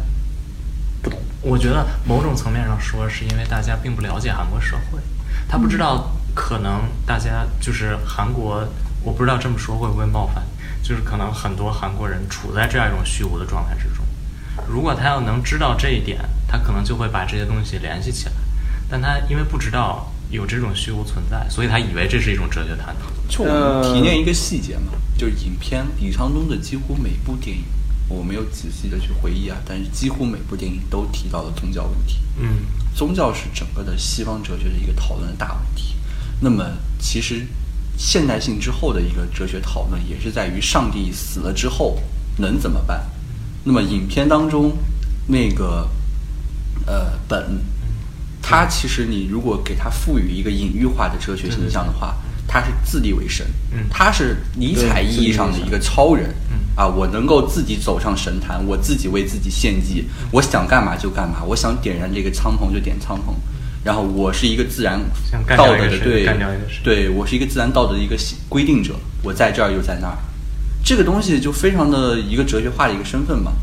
不懂。我觉得某种层面上说，是因为大家并不了解韩国社会，他不知道可能大家就是韩国，我不知道这么说会不会冒犯，就是可能很多韩国人处在这样一种虚无的状态之中。如果他要能知道这一点，他可能就会把这些东西联系起来。但他因为不知道有这种虚无存在，所以他以为这是一种哲学探讨。就我们提炼一个细节嘛，就是影片李沧东的几乎每部电影，我没有仔细的去回忆啊，但是几乎每部电影都提到了宗教问题。嗯，宗教是整个的西方哲学的一个讨论的大问题。那么，其实现代性之后的一个哲学讨论，也是在于上帝死了之后能怎么办。那么，影片当中那个呃本，他其实你如果给他赋予一个隐喻化的哲学形象的话，他是自立为神，嗯。他是尼采意义上的一个超人。啊，我能够自己走上神坛，我自己为自己献祭，我想干嘛就干嘛，我想点燃这个苍棚就点苍棚，然后我是一个自然道德的对对我是一个自然道德的一个规定者，我在这儿又在那儿，这个东西就非常的一个哲学化的一个身份嘛。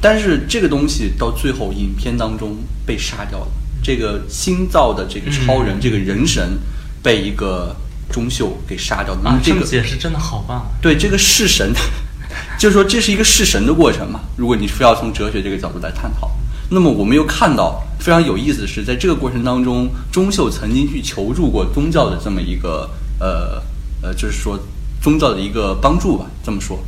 但是这个东西到最后影片当中被杀掉了，这个新造的这个超人，嗯这个人神被一个钟秀给杀掉了。那啊，这这个解释真的好棒啊！对这个弑神，就是说这是一个弑神的过程嘛。如果你非要从哲学这个角度来探讨，那么我们又看到非常有意思的是，在这个过程当中，钟秀曾经去求助过宗教的这么一个呃呃，就是说宗教的一个帮助吧，这么说。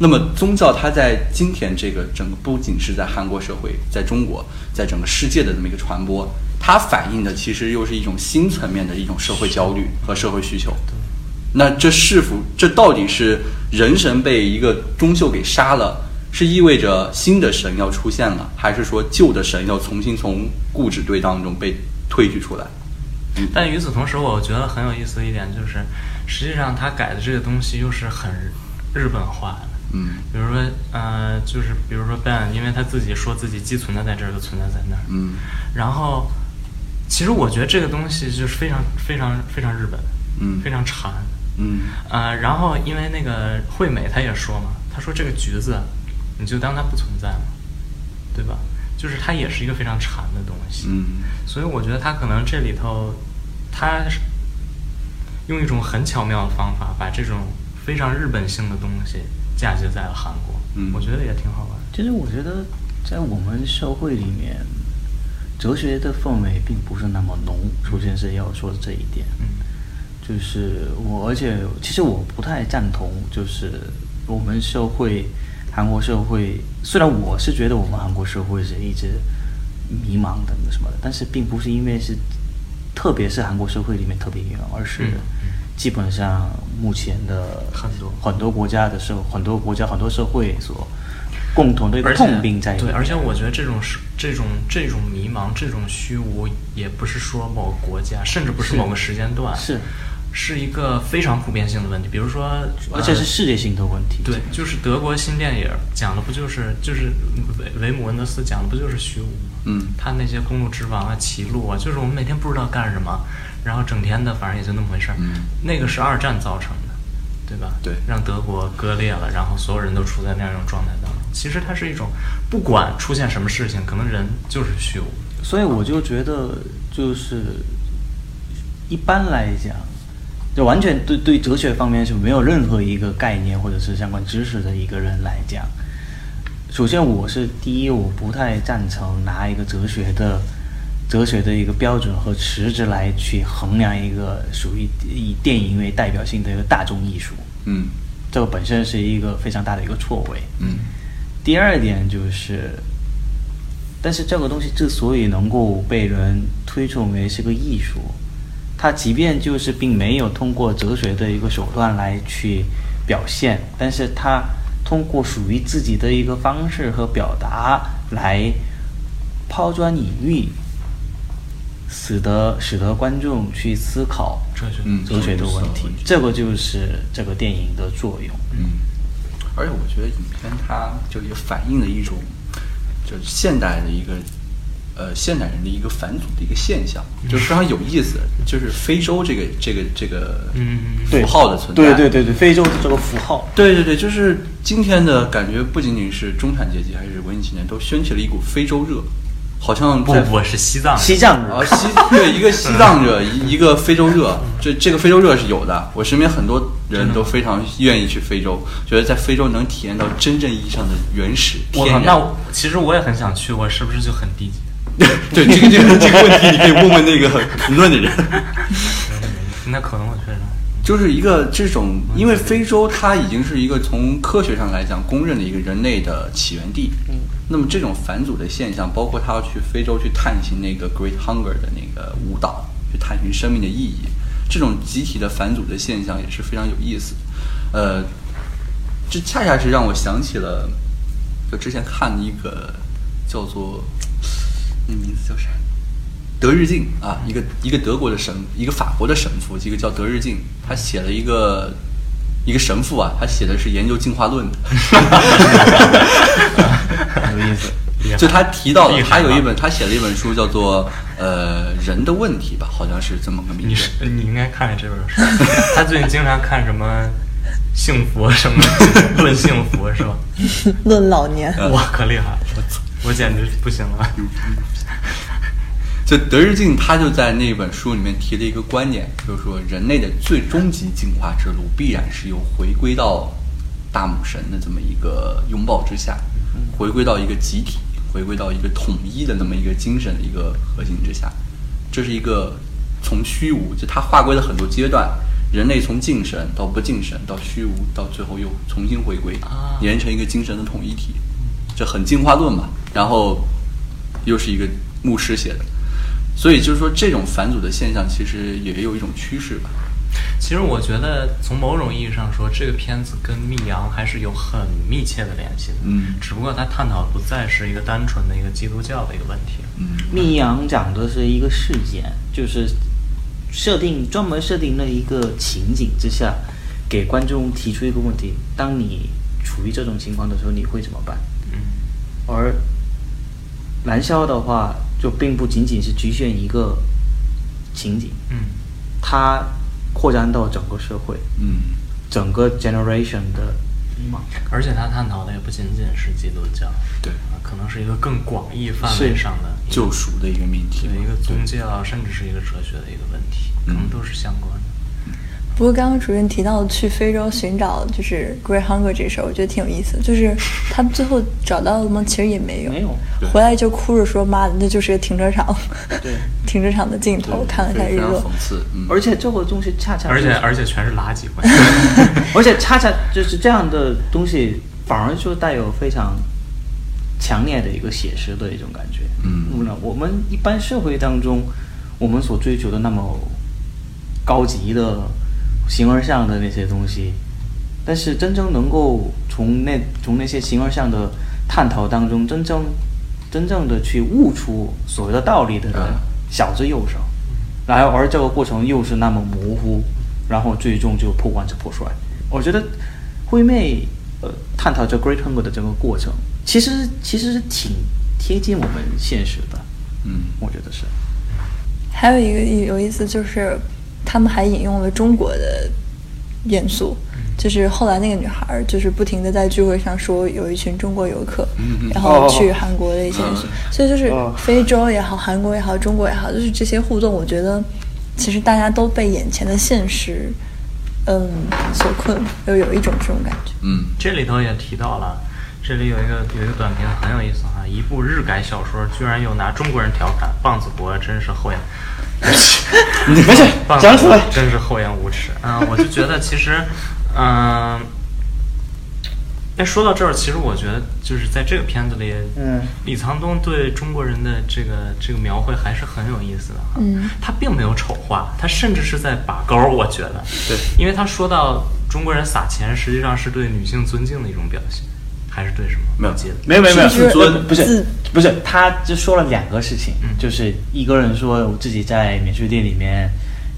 那么宗教它在今天这个整个不仅是在韩国社会，在中国，在整个世界的这么一个传播，它反映的其实又是一种新层面的一种社会焦虑和社会需求。那这是否这到底是人神被一个钟秀给杀了，是意味着新的神要出现了，还是说旧的神要重新从固执堆当中被推举出来？但与此同时，我觉得很有意思的一点就是，实际上他改的这个东西又是很日本化的。嗯比如说，呃，就是比如说 Ben，因为他自己说自己既存在在这儿，又存在在那儿。嗯然后，其实我觉得这个东西就是非常非常非常日本，嗯非常禅。嗯呃，然后因为那个惠美她也说嘛，她说这个橘子，你就当它不存在嘛，对吧？就是它也是一个非常禅的东西。嗯所以我觉得它可能这里头，它是用一种很巧妙的方法，把这种非常日本性的东西嫁接在了韩国。嗯我觉得也挺好玩。其实我觉得，在我们社会里面，哲学的氛围并不是那么浓。首先是要说的这一点，嗯就是我，而且其实我不太赞同，就是我们社会，韩国社会，虽然我是觉得我们韩国社会是一直迷茫的什么的，但是并不是因为是，特别是韩国社会里面特别迷茫，而是嗯基本上目前的很多。很多国家的社很多国家很多社会所共同的一个痛病在里对，而且我觉得这种是这种这种迷茫、这种虚无，也不是说某个国家，甚至不是是。某个时间段，是是一个非常普遍性的问题。比如说，而且是呃世界性的问题。对，就是德国新电影讲的不就是就是维维姆文德斯讲的不就是虚无吗？嗯他那些公路之王啊、歧路啊，就是我们每天不知道干什么，然后整天的反正也就那么回事儿。嗯那个是二战造成的，对吧？对让德国割裂了，然后所有人都处在那样一种状态当中。其实它是一种，不管出现什么事情，可能人就是虚无。所以我就觉得，就是一般来讲，就完全对对哲学方面是没有任何一个概念或者是相关知识的一个人来讲，首先我是第一，我不太赞成拿一个哲学的哲学的一个标准和实质来去衡量一个属于以电影为代表性的一个大众艺术。嗯这个本身是一个非常大的一个错位。嗯第二点就是，但是这个东西之所以能够被人推崇为是个艺术，它即便就是并没有通过哲学的一个手段来去表现，但是他通过属于自己的一个方式和表达来抛砖引玉，使得使得观众去思考哲学的问题。问题，这个就是这个电影的作用。嗯，而且我觉得影片它就也反映了一种，就是现代的一个，呃，现代人的一个返祖的一个现象，就是非常有意思，就是非洲这个这个这个嗯符号的存在，对对对对，非洲的这个符号，对对对，就是今天的感觉，不仅仅是中产阶级，还是文艺青年，都掀起了一股非洲热，好像不不是西藏人，西藏人啊，西对一个西藏热，一一个非洲热，这这个非洲热是有的。我身边很多人都非常愿意去非洲，觉得在非洲能体验到真正意义上的原始我靠，天然。那其实我也很想去，我是不是就很低级？对这个这个这个问题，你可以问问那个评论的人。那可能我确实，就是一个这种，因为非洲它已经是一个从科学上来讲公认的一个人类的起源地。嗯，那么这种返祖的现象，包括他要去非洲去探寻那个 Great Hunger 的那个舞蹈，去探寻生命的意义，这种集体的返祖的现象也是非常有意思。呃，这恰恰是让我想起了，就之前看的一个叫做那名字叫啥？德日进啊，一个一个德国的神，一个法国的神父，一个叫德日进，他写了一个一个神父啊，他写的是研究进化论的，有意思。就他提到他有一本，他写了一本书叫做呃人的问题吧，好像是这么个名字你是。你应该看看这本书。他最近经常看什么幸福什么 论幸福是吧？论老年，我，可厉害了！我操，我简直不行了。就德日进他就在那本书里面提了一个观点，就是说人类的最终极进化之路必然是由回归到大母神的这么一个拥抱之下，回归到一个集体，回归到一个统一的那么一个精神的一个核心之下。这是一个从虚无，就他划归了很多阶段，人类从敬神到不敬神，到虚无，到最后又重新回归啊，连成一个精神的统一体，这很进化论嘛。然后又是一个牧师写的，所以就是说这种返祖的现象其实也有一种趋势吧。其实我觉得，从某种意义上说，这个片子跟密阳还是有很密切的联系的。嗯只不过它探讨的不再是一个单纯的一个基督教的一个问题。嗯密阳讲的是一个事件，就是设定专门设定了一个情景之下，给观众提出一个问题：当你处于这种情况的时候，你会怎么办？嗯而燃烧的话，就并不仅仅是局限一个情景，嗯。它扩展到整个社会，嗯。整个 generation 的迷茫。而且他探讨的也不仅仅是基督教，对。啊，可能是一个更广义范围上的救赎的一个命题，对一个宗对。教，甚至是一个哲学的一个问题，可能嗯。都是相关的。不过刚刚主任提到去非洲寻找就是 Great Hunger 这事儿，我觉得挺有意思。就是他们最后找到了吗？其实也没有，没有回来就哭着说：“妈的，那就是个停车场。”对，停车场的镜头，看了看日落非非常讽。刺。嗯，而且这个东西恰恰而且而且全是垃圾回 而且恰恰就是这样的东西，反而就带有非常强烈的一个写实的一种感觉。嗯那我们一般社会当中，我们所追求的那么高级的形而上的那些东西，但是真正能够从那从那些形而上的探讨当中，真正真正的去悟出所谓的道理的人啊，少之又少。然后而这个过程又是那么模糊，然后最终就破罐子破摔。我觉得惠妹呃探讨这 Great Hunger 的这个过程，其实其实是挺贴近我们现实的，嗯我觉得是。还有一个有意思就是，他们还引用了中国的元素，就是后来那个女孩儿就是不停的在聚会上说有一群中国游客，然后哦去韩国的一些人，所以就是哦。非洲也好，韩国也好，中国也好，就是这些互动，我觉得其实大家都被眼前的现实，嗯，所困，又有一种这种感觉。嗯。这里头也提到了，这里有一个有一个短评很有意思哈，一部日改小说居然又拿中国人调侃，棒子国真是厚颜，没事讲出来。真是厚颜无耻。嗯、我就觉得其实，嗯、那，说到这儿，其实我觉得就是在这个片子里，嗯李沧东对中国人的这个这个描绘还是很有意思的哈。嗯，他并没有丑化，他甚至是在把钩儿，我觉得。对，因为他说到中国人撒钱，实际上是对女性尊敬的一种表现，还是对什么？没有不记得。没有没有没有，是呃不是不是，他就说了两个事情，嗯就是一个人说我自己在免税店里面，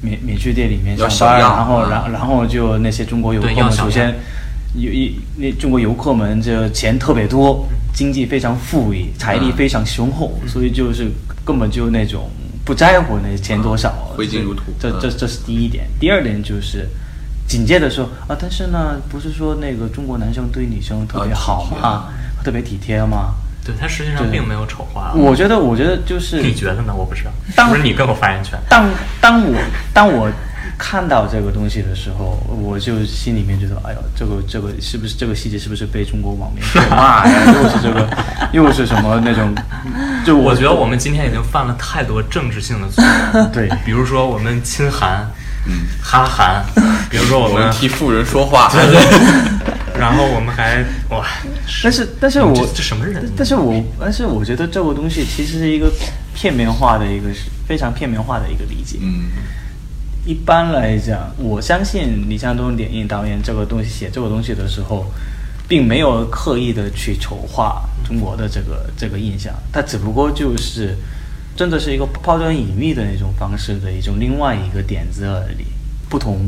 免免税店里面上班，然后然然后就那些中国游客们首先有一那中国游客们这钱特别多，经济非常富裕，财力嗯非常雄厚，所以就是根本就那种不在乎那钱多少，挥金如土这这嗯这是第一点。第二点就是。紧接着说啊，但是呢，不是说那个中国男生对女生特别啊好体贴吗？特别体贴吗？对他实际上并没有丑化。我觉得，我觉得就是你觉得呢？我不知道，当不是你更有发言权？当当我当我看到这个东西的时候，我就心里面觉得，哎呦，这个这个是不是这个细节是不是被中国网民给骂呀？又是这个，又是什么那种？就我觉得我们今天已经犯了太多政治性的错误，对比如说我们亲韩，嗯，哈韩，比如说我我们们，替富人说话，对对。然后我们还哇，但是但是我这这什么人但是我但是我觉得这个东西其实是一个片面化的一个非常片面化的一个理解。嗯，一般来讲，我相信李向东点映导演这个东西写这个东西的时候，并没有刻意的去丑化中国的这个这个印象，他只不过就是真的是一个抛砖引玉的那种方式的一种另外一个点子而已，不同，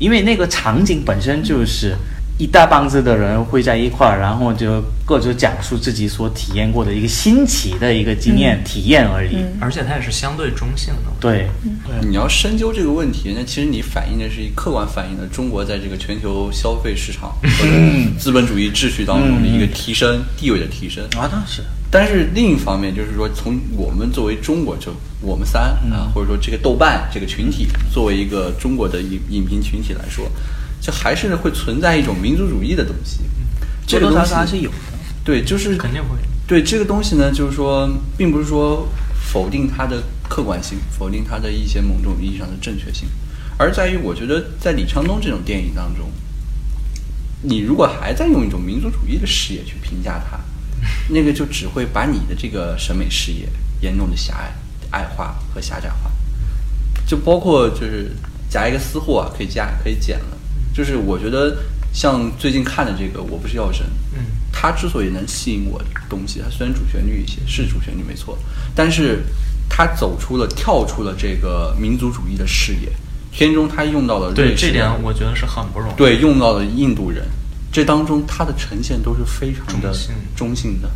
因为那个场景本身就是。一大帮子的人会在一块儿，然后就各自讲述自己所体验过的一个新奇的一个经验、体验而已。嗯而且它也是相对中性的。对，你要深究这个问题，那其实你反映的是客观反映了中国在这个全球消费市场或者资本主义秩序当中的一个提升、地位的提升。啊，当时，但是另一方面，就是说，从我们作为中国，就我们三啊，或者说这个豆瓣这个群体，作为一个中国的影影评群体来说，就还是会存在一种民族主义的东西。这个东西还是有的。对，就是肯定会。对这个东西呢，就是说，并不是说否定它的客观性，否定它的一些某种意义上的正确性，而在于我觉得在李沧东这种电影当中，你如果还在用一种民族主义的视野去评价它，那个就只会把你的这个审美视野严重的狭隘、矮化和狭窄化。就包括就是夹一个私货啊，可以加可以减了。就是我觉得像最近看的这个《我不是药神》，嗯，它之所以能吸引我的东西，它虽然主旋律一些是主旋律没错，但是它走出了跳出了这个民族主义的视野，片中它用到了对这点我觉得是很不容易。对，用到了印度人，这当中它的呈现都是非常的中性的，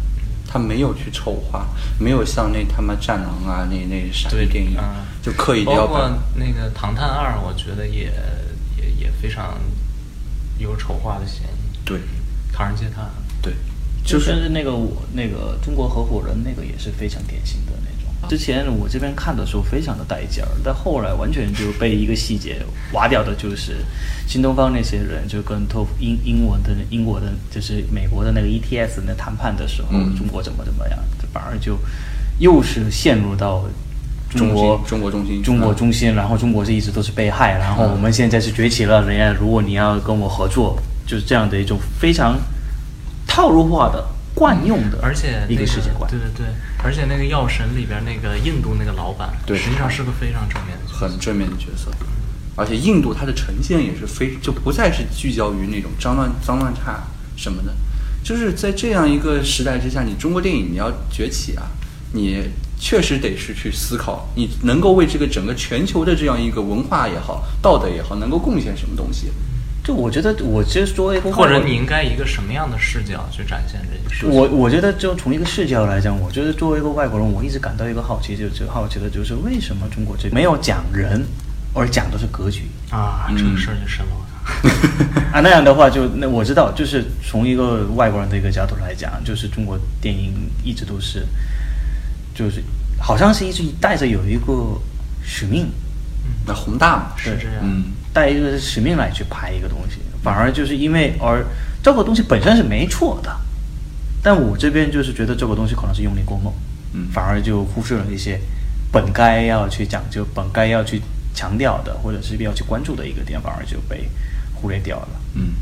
它没有去丑化，没有像那他妈战狼啊那那啥的电影、嗯就刻意的包括要把那个《唐探二》，我觉得也也也非常有丑化的嫌疑。对唐人街探案，对，就就是那个我那个中国合伙人那个也是非常典型的。之前我这边看的时候非常的带劲儿，但后来完全就被一个细节挖掉的，就是新东方那些人就跟托福英英文的英国的，就是美国的那个 ETS 那谈判的时候，嗯中国怎么怎么样，反而就又是陷入到。中国中国中心中国嗯中心，然后中国是一直都是被害，然后我们现在是崛起了，人家如果你要跟我合作，就是这样的一种非常套路化的惯用的，而且一那个世界观对。对对，而且那个《药神》里边那个印度那个老板，对实际上是个非常正面的角色。很正面的角色，而且印度它的呈现也是非就不再是聚焦于那种脏乱脏乱差什么的，就是在这样一个时代之下，你中国电影你要崛起啊，你确实得是去思考，你能够为这个整个全球的这样一个文化也好、道德也好，能够贡献什么东西。就我觉得，我其实作为一个或者你应该以一个什么样的视角去展现这件事情？我我觉得，就从一个视角来讲，我觉得作为一个外国人，我一直感到一个好奇，就是好奇的就是为什么中国这没有讲人，而讲的是格局啊，这嗯个事儿就深了。啊？那样的话就，那我知道，就是从一个外国人的一个角度来讲，就是中国电影一直都是，就是好像是一直带着有一个使命，那宏大嘛，是这样。嗯，带一个使命来去拍一个东西，反而就是因为而这个东西本身是没错的，但我这边就是觉得这个东西可能是用力过猛，嗯反而就忽视了一些本该要去讲究、本该要去强调的，或者是要去关注的一个点，反而就被忽略掉了。嗯。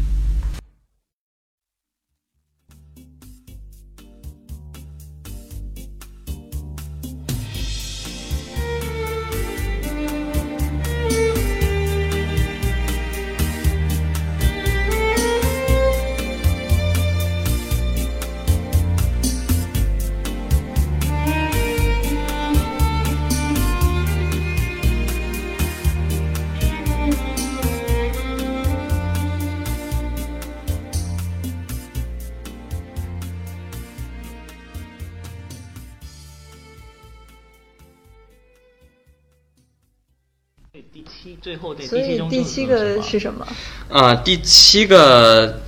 最后的所以第七个是什么？啊，第七个，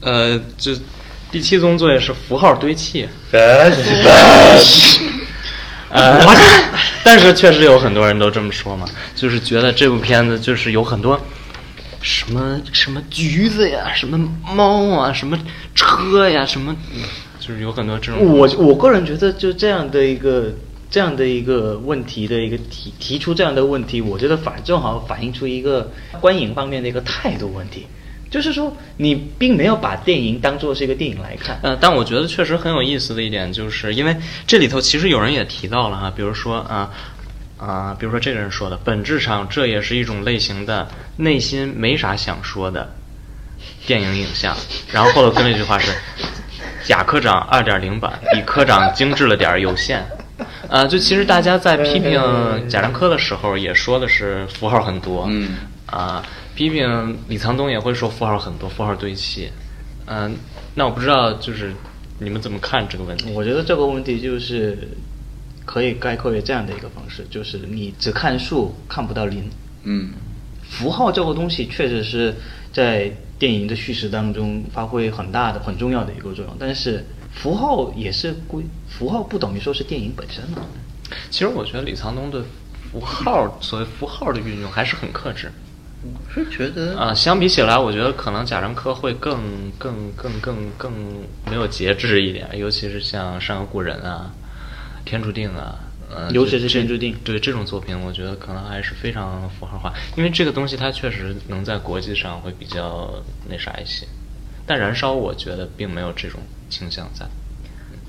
呃，就第七宗罪是符号堆砌。呃，但是确实有很多人都这么说嘛，就是觉得这部片子就是有很多什么什么橘子呀，什么猫啊，什么车呀，什么，就是有很多这种。我我个人觉得，就这样的一个这样的一个问题的一个提提出这样的问题，我觉得反正好反映出一个观影方面的一个态度问题，就是说你并没有把电影当做是一个电影来看。呃，但我觉得确实很有意思的一点，就是因为这里头其实有人也提到了哈，比如说啊啊、比如说这个人说的，本质上这也是一种类型的内心没啥想说的电影影像。然后后头跟了一句话是：贾科长二点零版比科长精致了点儿，有限。啊、就其实大家在批评贾樟柯的时候，也说的是符号很多。嗯啊、批评李沧东也会说符号很多，符号堆砌。嗯、那我不知道，就是你们怎么看这个问题？我觉得这个问题就是可以概括为这样的一个方式，就是你只看数看不到零。嗯符号这个东西确实是在电影的叙事当中发挥很大的、很重要的一个作用，但是符号也是归符号不等于说是电影本身嘛。其实我觉得李沧东对符号，所谓符号的运用还是很克制。我是觉得啊、相比起来，我觉得可能贾樟柯会更更更更更没有节制一点，尤其是像《山河故人》啊，《天注定》啊，呃，尤其是天注定对这种作品，我觉得可能还是非常符号化，因为这个东西它确实能在国际上会比较那啥一些，但《燃烧》我觉得并没有这种倾向在。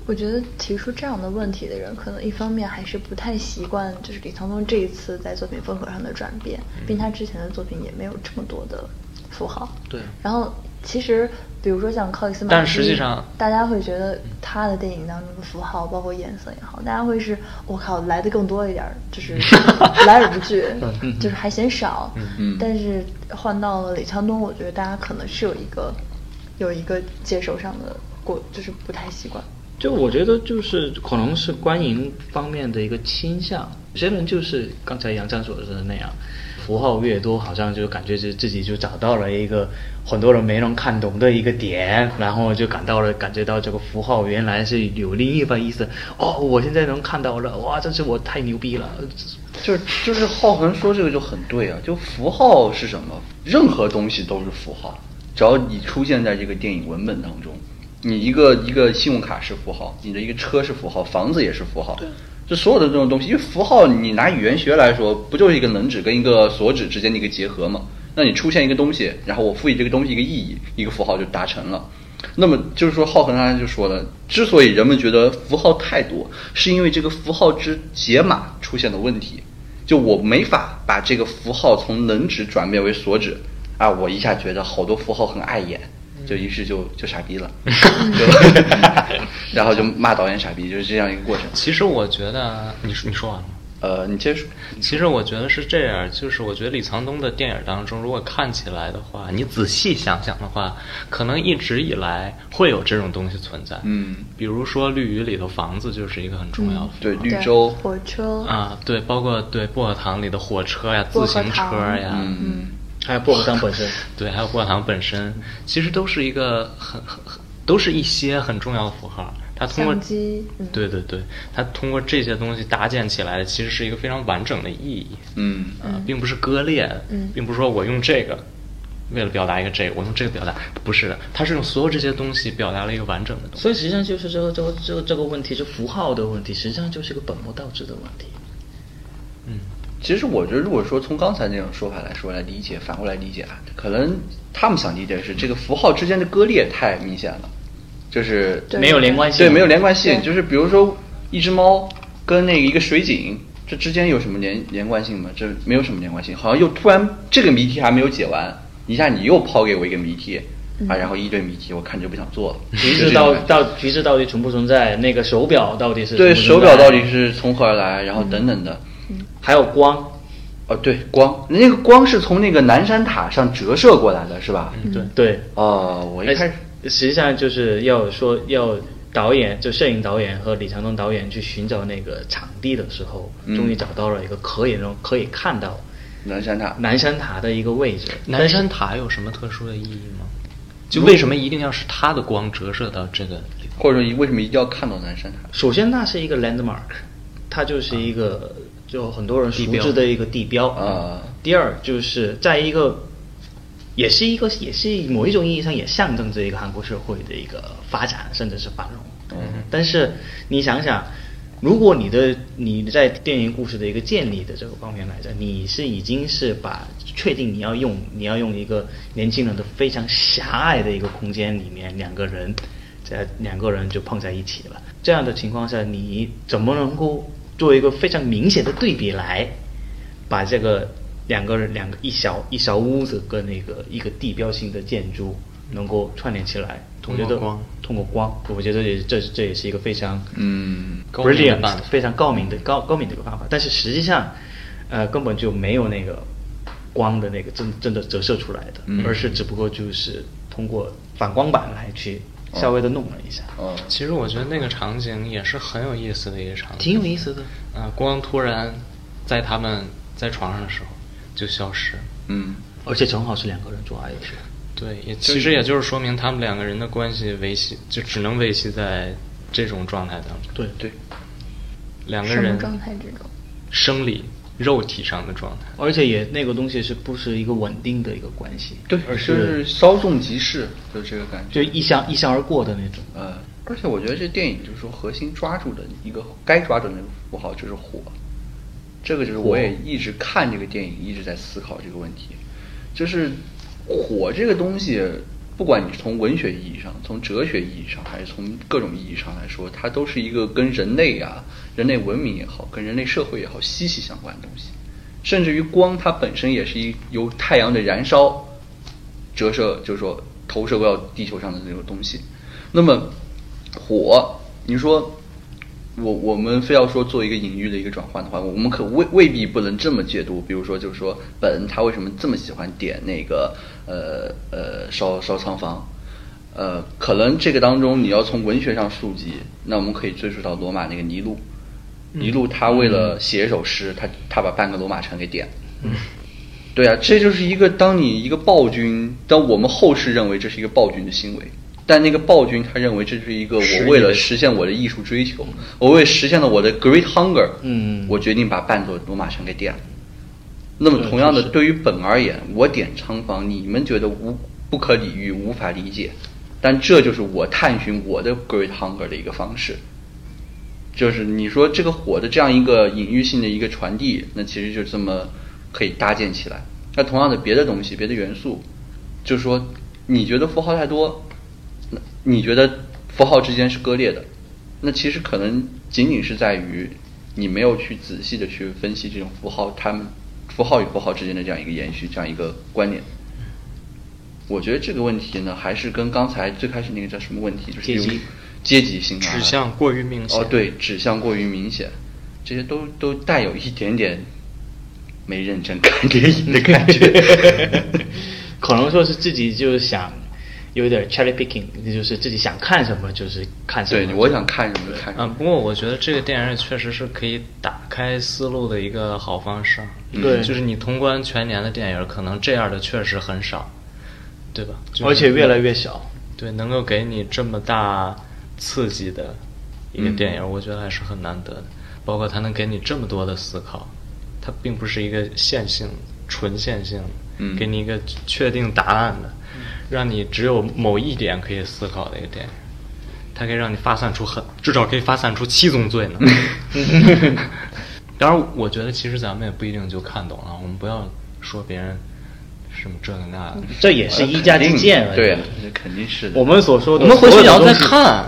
我觉得提出这样的问题的人，可能一方面还是不太习惯，就是李沧东这一次在作品风格上的转变，并他之前的作品也没有这么多的符号。对然后其实，比如说像克里斯马但实际上大家会觉得他的电影当中的符号，包括颜色也好，大家会是我靠来的更多一点，就是 来而不拒，就是还嫌少。嗯但是换到了李沧东，我觉得大家可能是有一个有一个接受上的过，就是不太习惯。就我觉得就是可能是观影方面的一个倾向，有些人就是刚才杨绛所说的那样，符号越多，好像就感觉是自己就找到了一个很多人没能看懂的一个点，然后就感到了感觉到这个符号原来是有另一番意思。哦，我现在能看到了，哇，这是我太牛逼了。就是就是浩恒说这个就很对啊，就符号是什么？任何东西都是符号，只要你出现在这个电影文本当中，你一个一个信用卡是符号，你的一个车是符号，房子也是符号，对就所有的这种东西，因为符号你拿语言学来说，不就是一个能指跟一个所指之间的一个结合吗？那你出现一个东西，然后我赋予这个东西一个意义，一个符号就达成了。那么就是说，浩恒刚才就说了，之所以人们觉得符号太多，是因为这个符号之解码出现了问题。就我没法把这个符号从能指转变为所指啊，我一下觉得好多符号很碍眼，就于是就就傻逼了，就然后就骂导演傻逼，就是这样一个过程。其实我觉得，你说你说完了吗？呃，你接着说。其实我觉得是这样，就是我觉得李沧东的电影当中，如果看起来的话，你仔细想想的话，可能一直以来会有这种东西存在。嗯，比如说《绿鱼》里头房子就是一个很重要的。对，绿洲，火车啊，对，包括对薄荷糖里的火车呀、自行车糖呀，嗯，还有薄荷糖本身，对，还有薄荷糖本身，其实都是一个很很很，都是一些很重要的符号。它通过嗯对对对，它通过这些东西搭建起来的，其实是一个非常完整的意义。嗯，啊，并不是割裂，嗯并不是说我用这个为了表达一个这个，我用这个表达，不是的，它是用所有这些东西表达了一个完整的东西。所以实际上就是这个这个这个这个问题，是符号的问题，实际上就是个本末倒置的问题。嗯，其实我觉得，如果说从刚才那种说法来说来理解，反过来理解啊，可能他们想理解的是这个符号之间的割裂太明显了，就是对没有连贯性，对没有连贯性，就是比如说一只猫跟那个一个水井，这之间有什么连连贯性吗？这没有什么连贯性，好像又突然这个谜题还没有解完，一下你又抛给我一个谜题。啊，然后一堆谜题，我看着就不想做了。橘子到到橘子到底存不存在？那个手表到底是对手表到底是从何而来，然后等等的。还有光，哦，对，光，那个光是从那个南山塔上折射过来的，是吧？嗯，对，对，哦，我一开始实际上就是要说要导演，就摄影导演和李长东导演去寻找那个场地的时候，嗯终于找到了一个可以能可以看到南山塔，南山塔的一个位置。南山塔有什么特殊的意义吗？就为什么一定要是它的光折射到这个里？或者说为什么一定要看到南山塔？首先，那是一个 landmark，它就是一个、就很多人熟知的一个地标啊第二，就是在一个，也是一个，也是某一种意义上也象征着一个韩国社会的一个发展，甚至是繁荣。嗯但是你想想，如果你的你在电影故事的一个建立的这个方面来讲，你是已经是把确定你要用你要用一个年轻人的非常狭隘的一个空间里面两个人，在两个人就碰在一起了。这样的情况下，你怎么能够做一个非常明显的对比来把这个两个人两个一小一小屋子跟那个一个地标性的建筑能够串联起来？通我觉得过光通过光，我觉得也这这也是一个非常嗯高明的 brilliant 非常高明的高高明的一个方法。但是实际上，呃，根本就没有那个光的那个真真的折射出来的，嗯而是只不过就是通过反光板来去稍微的弄了一下，嗯，其实我觉得那个场景也是很有意思的一个场景，挺有意思的。啊，光突然在他们在床上的时候就消失。嗯而且正好是两个人做爱的时候。对，也其实也就是说明他们两个人的关系维系就只能维系在这种状态当中。对对，两个人什么状态之中？生理肉体上的状态。而且也那个东西是不是一个稳定的一个关系？对，而是稍纵即逝，就这个感觉。就一向一向而过的那种。呃，而且我觉得这电影就是说核心抓住的一个该抓住的那个符号就是火，这个就是我也一直看这个电影一直在思考这个问题，就是火这个东西，不管你是从文学意义上、从哲学意义上，还是从各种意义上来说，它都是一个跟人类啊、人类文明也好、跟人类社会也好息息相关的东西。甚至于光，它本身也是一由太阳的燃烧折射，就是说投射到地球上的那种东西。那么火，你说我我们非要说做一个隐喻的一个转换的话，我们可未未必不能这么解读。比如说，就是说本他为什么这么喜欢点那个呃呃烧烧仓房？呃，可能这个当中你要从文学上溯及，那我们可以追溯到罗马那个尼禄。尼禄他为了写一首诗，他他把半个罗马城给点了。对啊，这就是一个当你一个暴君，当我们后世认为这是一个暴君的行为，但那个暴君他认为这是一个我为了实现我的艺术追求，我为实现了我的 great hunger，嗯我决定把半座罗马城给点了。那么同样的，对于本而言，我点仓房，你们觉得无不可理喻、无法理解，但这就是我探寻我的 great hunger 的一个方式。就是你说这个火的这样一个隐喻性的一个传递，那其实就这么可以搭建起来。那同样的别的东西、别的元素，就是说你觉得符号太多，那你觉得符号之间是割裂的，那其实可能仅仅是在于你没有去仔细的去分析这种符号，它们符号与符号之间的这样一个延续，这样一个关联。我觉得这个问题呢，还是跟刚才最开始那个叫什么问题，就是阶级性啊，指向过于明显哦，对，指向过于明显，这些都都带有一点点没认真看电影的感觉。可能说是自己就是想有点 cherry picking，就是自己想看什么就是看什么。对，我想看什么就看什啊，么。不过我觉得这个电影确实是可以打开思路的一个好方式。嗯对就是你通关全年的电影，可能这样的确实很少，对吧？就是而且越来越小。对，能够给你这么大刺激的一个嗯电影，我觉得还是很难得的。包括它能给你这么多的思考，它并不是一个线性、纯线性的，嗯给你一个确定答案的，让你只有某一点可以思考的一个电影。它可以让你发散出很，至少可以发散出七宗罪呢。当然，我觉得其实咱们也不一定就看懂了，我们不要说别人什么这个那的。这也是一家之见。对啊，这肯定是的。我们所说的，我们回去也要再，看，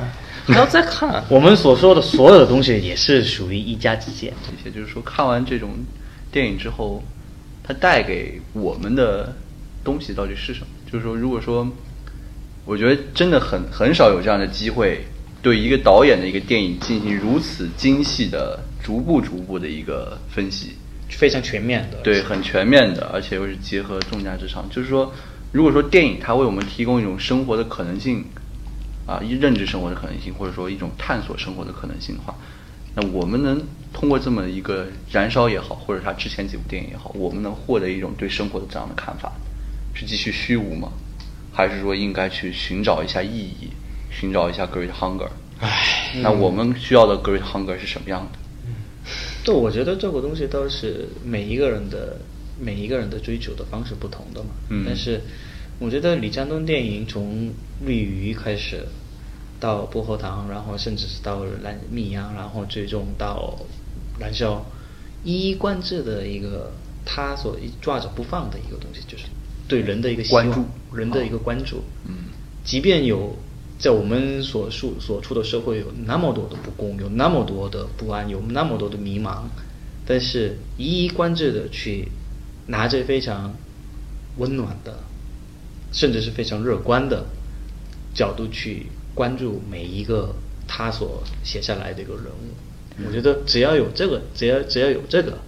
还要再看。我们所说的所有的东西也是属于一家之见。这些就是说，看完这种电影之后，它带给我们的东西到底是什么？就是说，如果说，我觉得真的很很少有这样的机会，对一个导演的一个电影进行如此精细的、逐步逐步的一个分析。非常全面的。对，很全面的，而且又是结合众家之长。就是说，如果说电影它为我们提供一种生活的可能性，啊，一认知生活的可能性，或者说一种探索生活的可能性的话，那我们能通过这么一个燃烧也好，或者他之前几部电影也好，我们能获得一种对生活的这样的看法，是继续虚无吗？还是说应该去寻找一下意义，寻找一下 great hunger？唉，那我们需要的 great hunger 是什么样的？对，我觉得这个东西都是每一个人的每一个人的追求的方式不同的嘛。嗯但是我觉得李江东电影从《绿鱼》开始，到薄荷糖，然后甚至是到蓝蜜阳，然后最终到燃烧，一一贯之的一个他所一抓着不放的一个东西，就是对人的一个关注人的一个关注。嗯即便有在我们所处所处的社会有那么多的不公，有那么多的不安，有那么多的迷茫，但是一一贯之的去拿着非常温暖的，甚至是非常乐观的角度去关注每一个他所写下来的一个人物。我觉得只要有这个，只要只要有这个，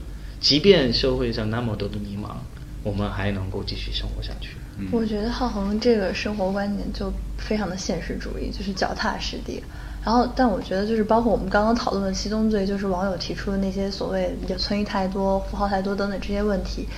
即便社会上那么多的迷茫，我们还能够继续生活下去。嗯我觉得浩恒这个生活观点就非常的现实主义，就是脚踏实地。然后，但我觉得就是包括我们刚刚讨论的七宗罪，就是网友提出的那些所谓也存疑太多、符号太多等等这些问题，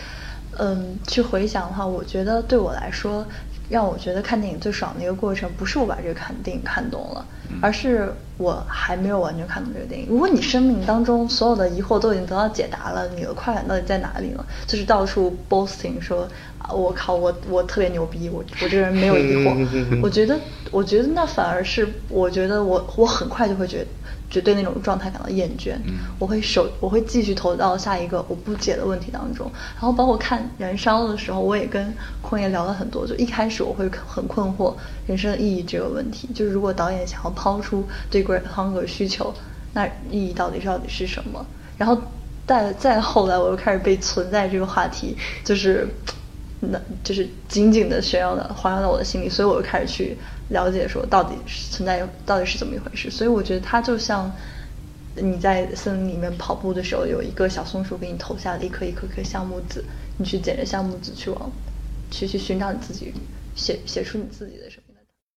嗯，去回想的话，我觉得对我来说，让我觉得看电影最爽的一个过程，不是我把这个看电影看懂了，而是我还没有完全看懂这个电影。如果你生命当中所有的疑惑都已经得到解答了，你的快感到底在哪里呢？就是到处 boasting 说啊，我靠，我我特别牛逼，我我这个人没有疑惑。我觉得，我觉得那反而是，我觉得我我很快就会觉觉对那种状态感到厌倦，嗯我会手我会继续投到下一个我不解的问题当中。然后包括看《燃烧》的时候，我也跟坤爷聊了很多。就一开始我会很困惑人生的意义这个问题，就是如果导演想要抛出对 Great Hunger 需求，那意义到底到底是什么？然后再再后来，我又开始被存在这个话题，就是。那就是紧紧的旋绕的环绕到我的心里，所以我又开始去了解说到底是存在到底是怎么一回事。所以我觉得它就像你在森林里面跑步的时候，有一个小松鼠给你投下了一颗一颗颗橡木子，你去捡着橡木子去往去去寻找你自己，写写出你自己的。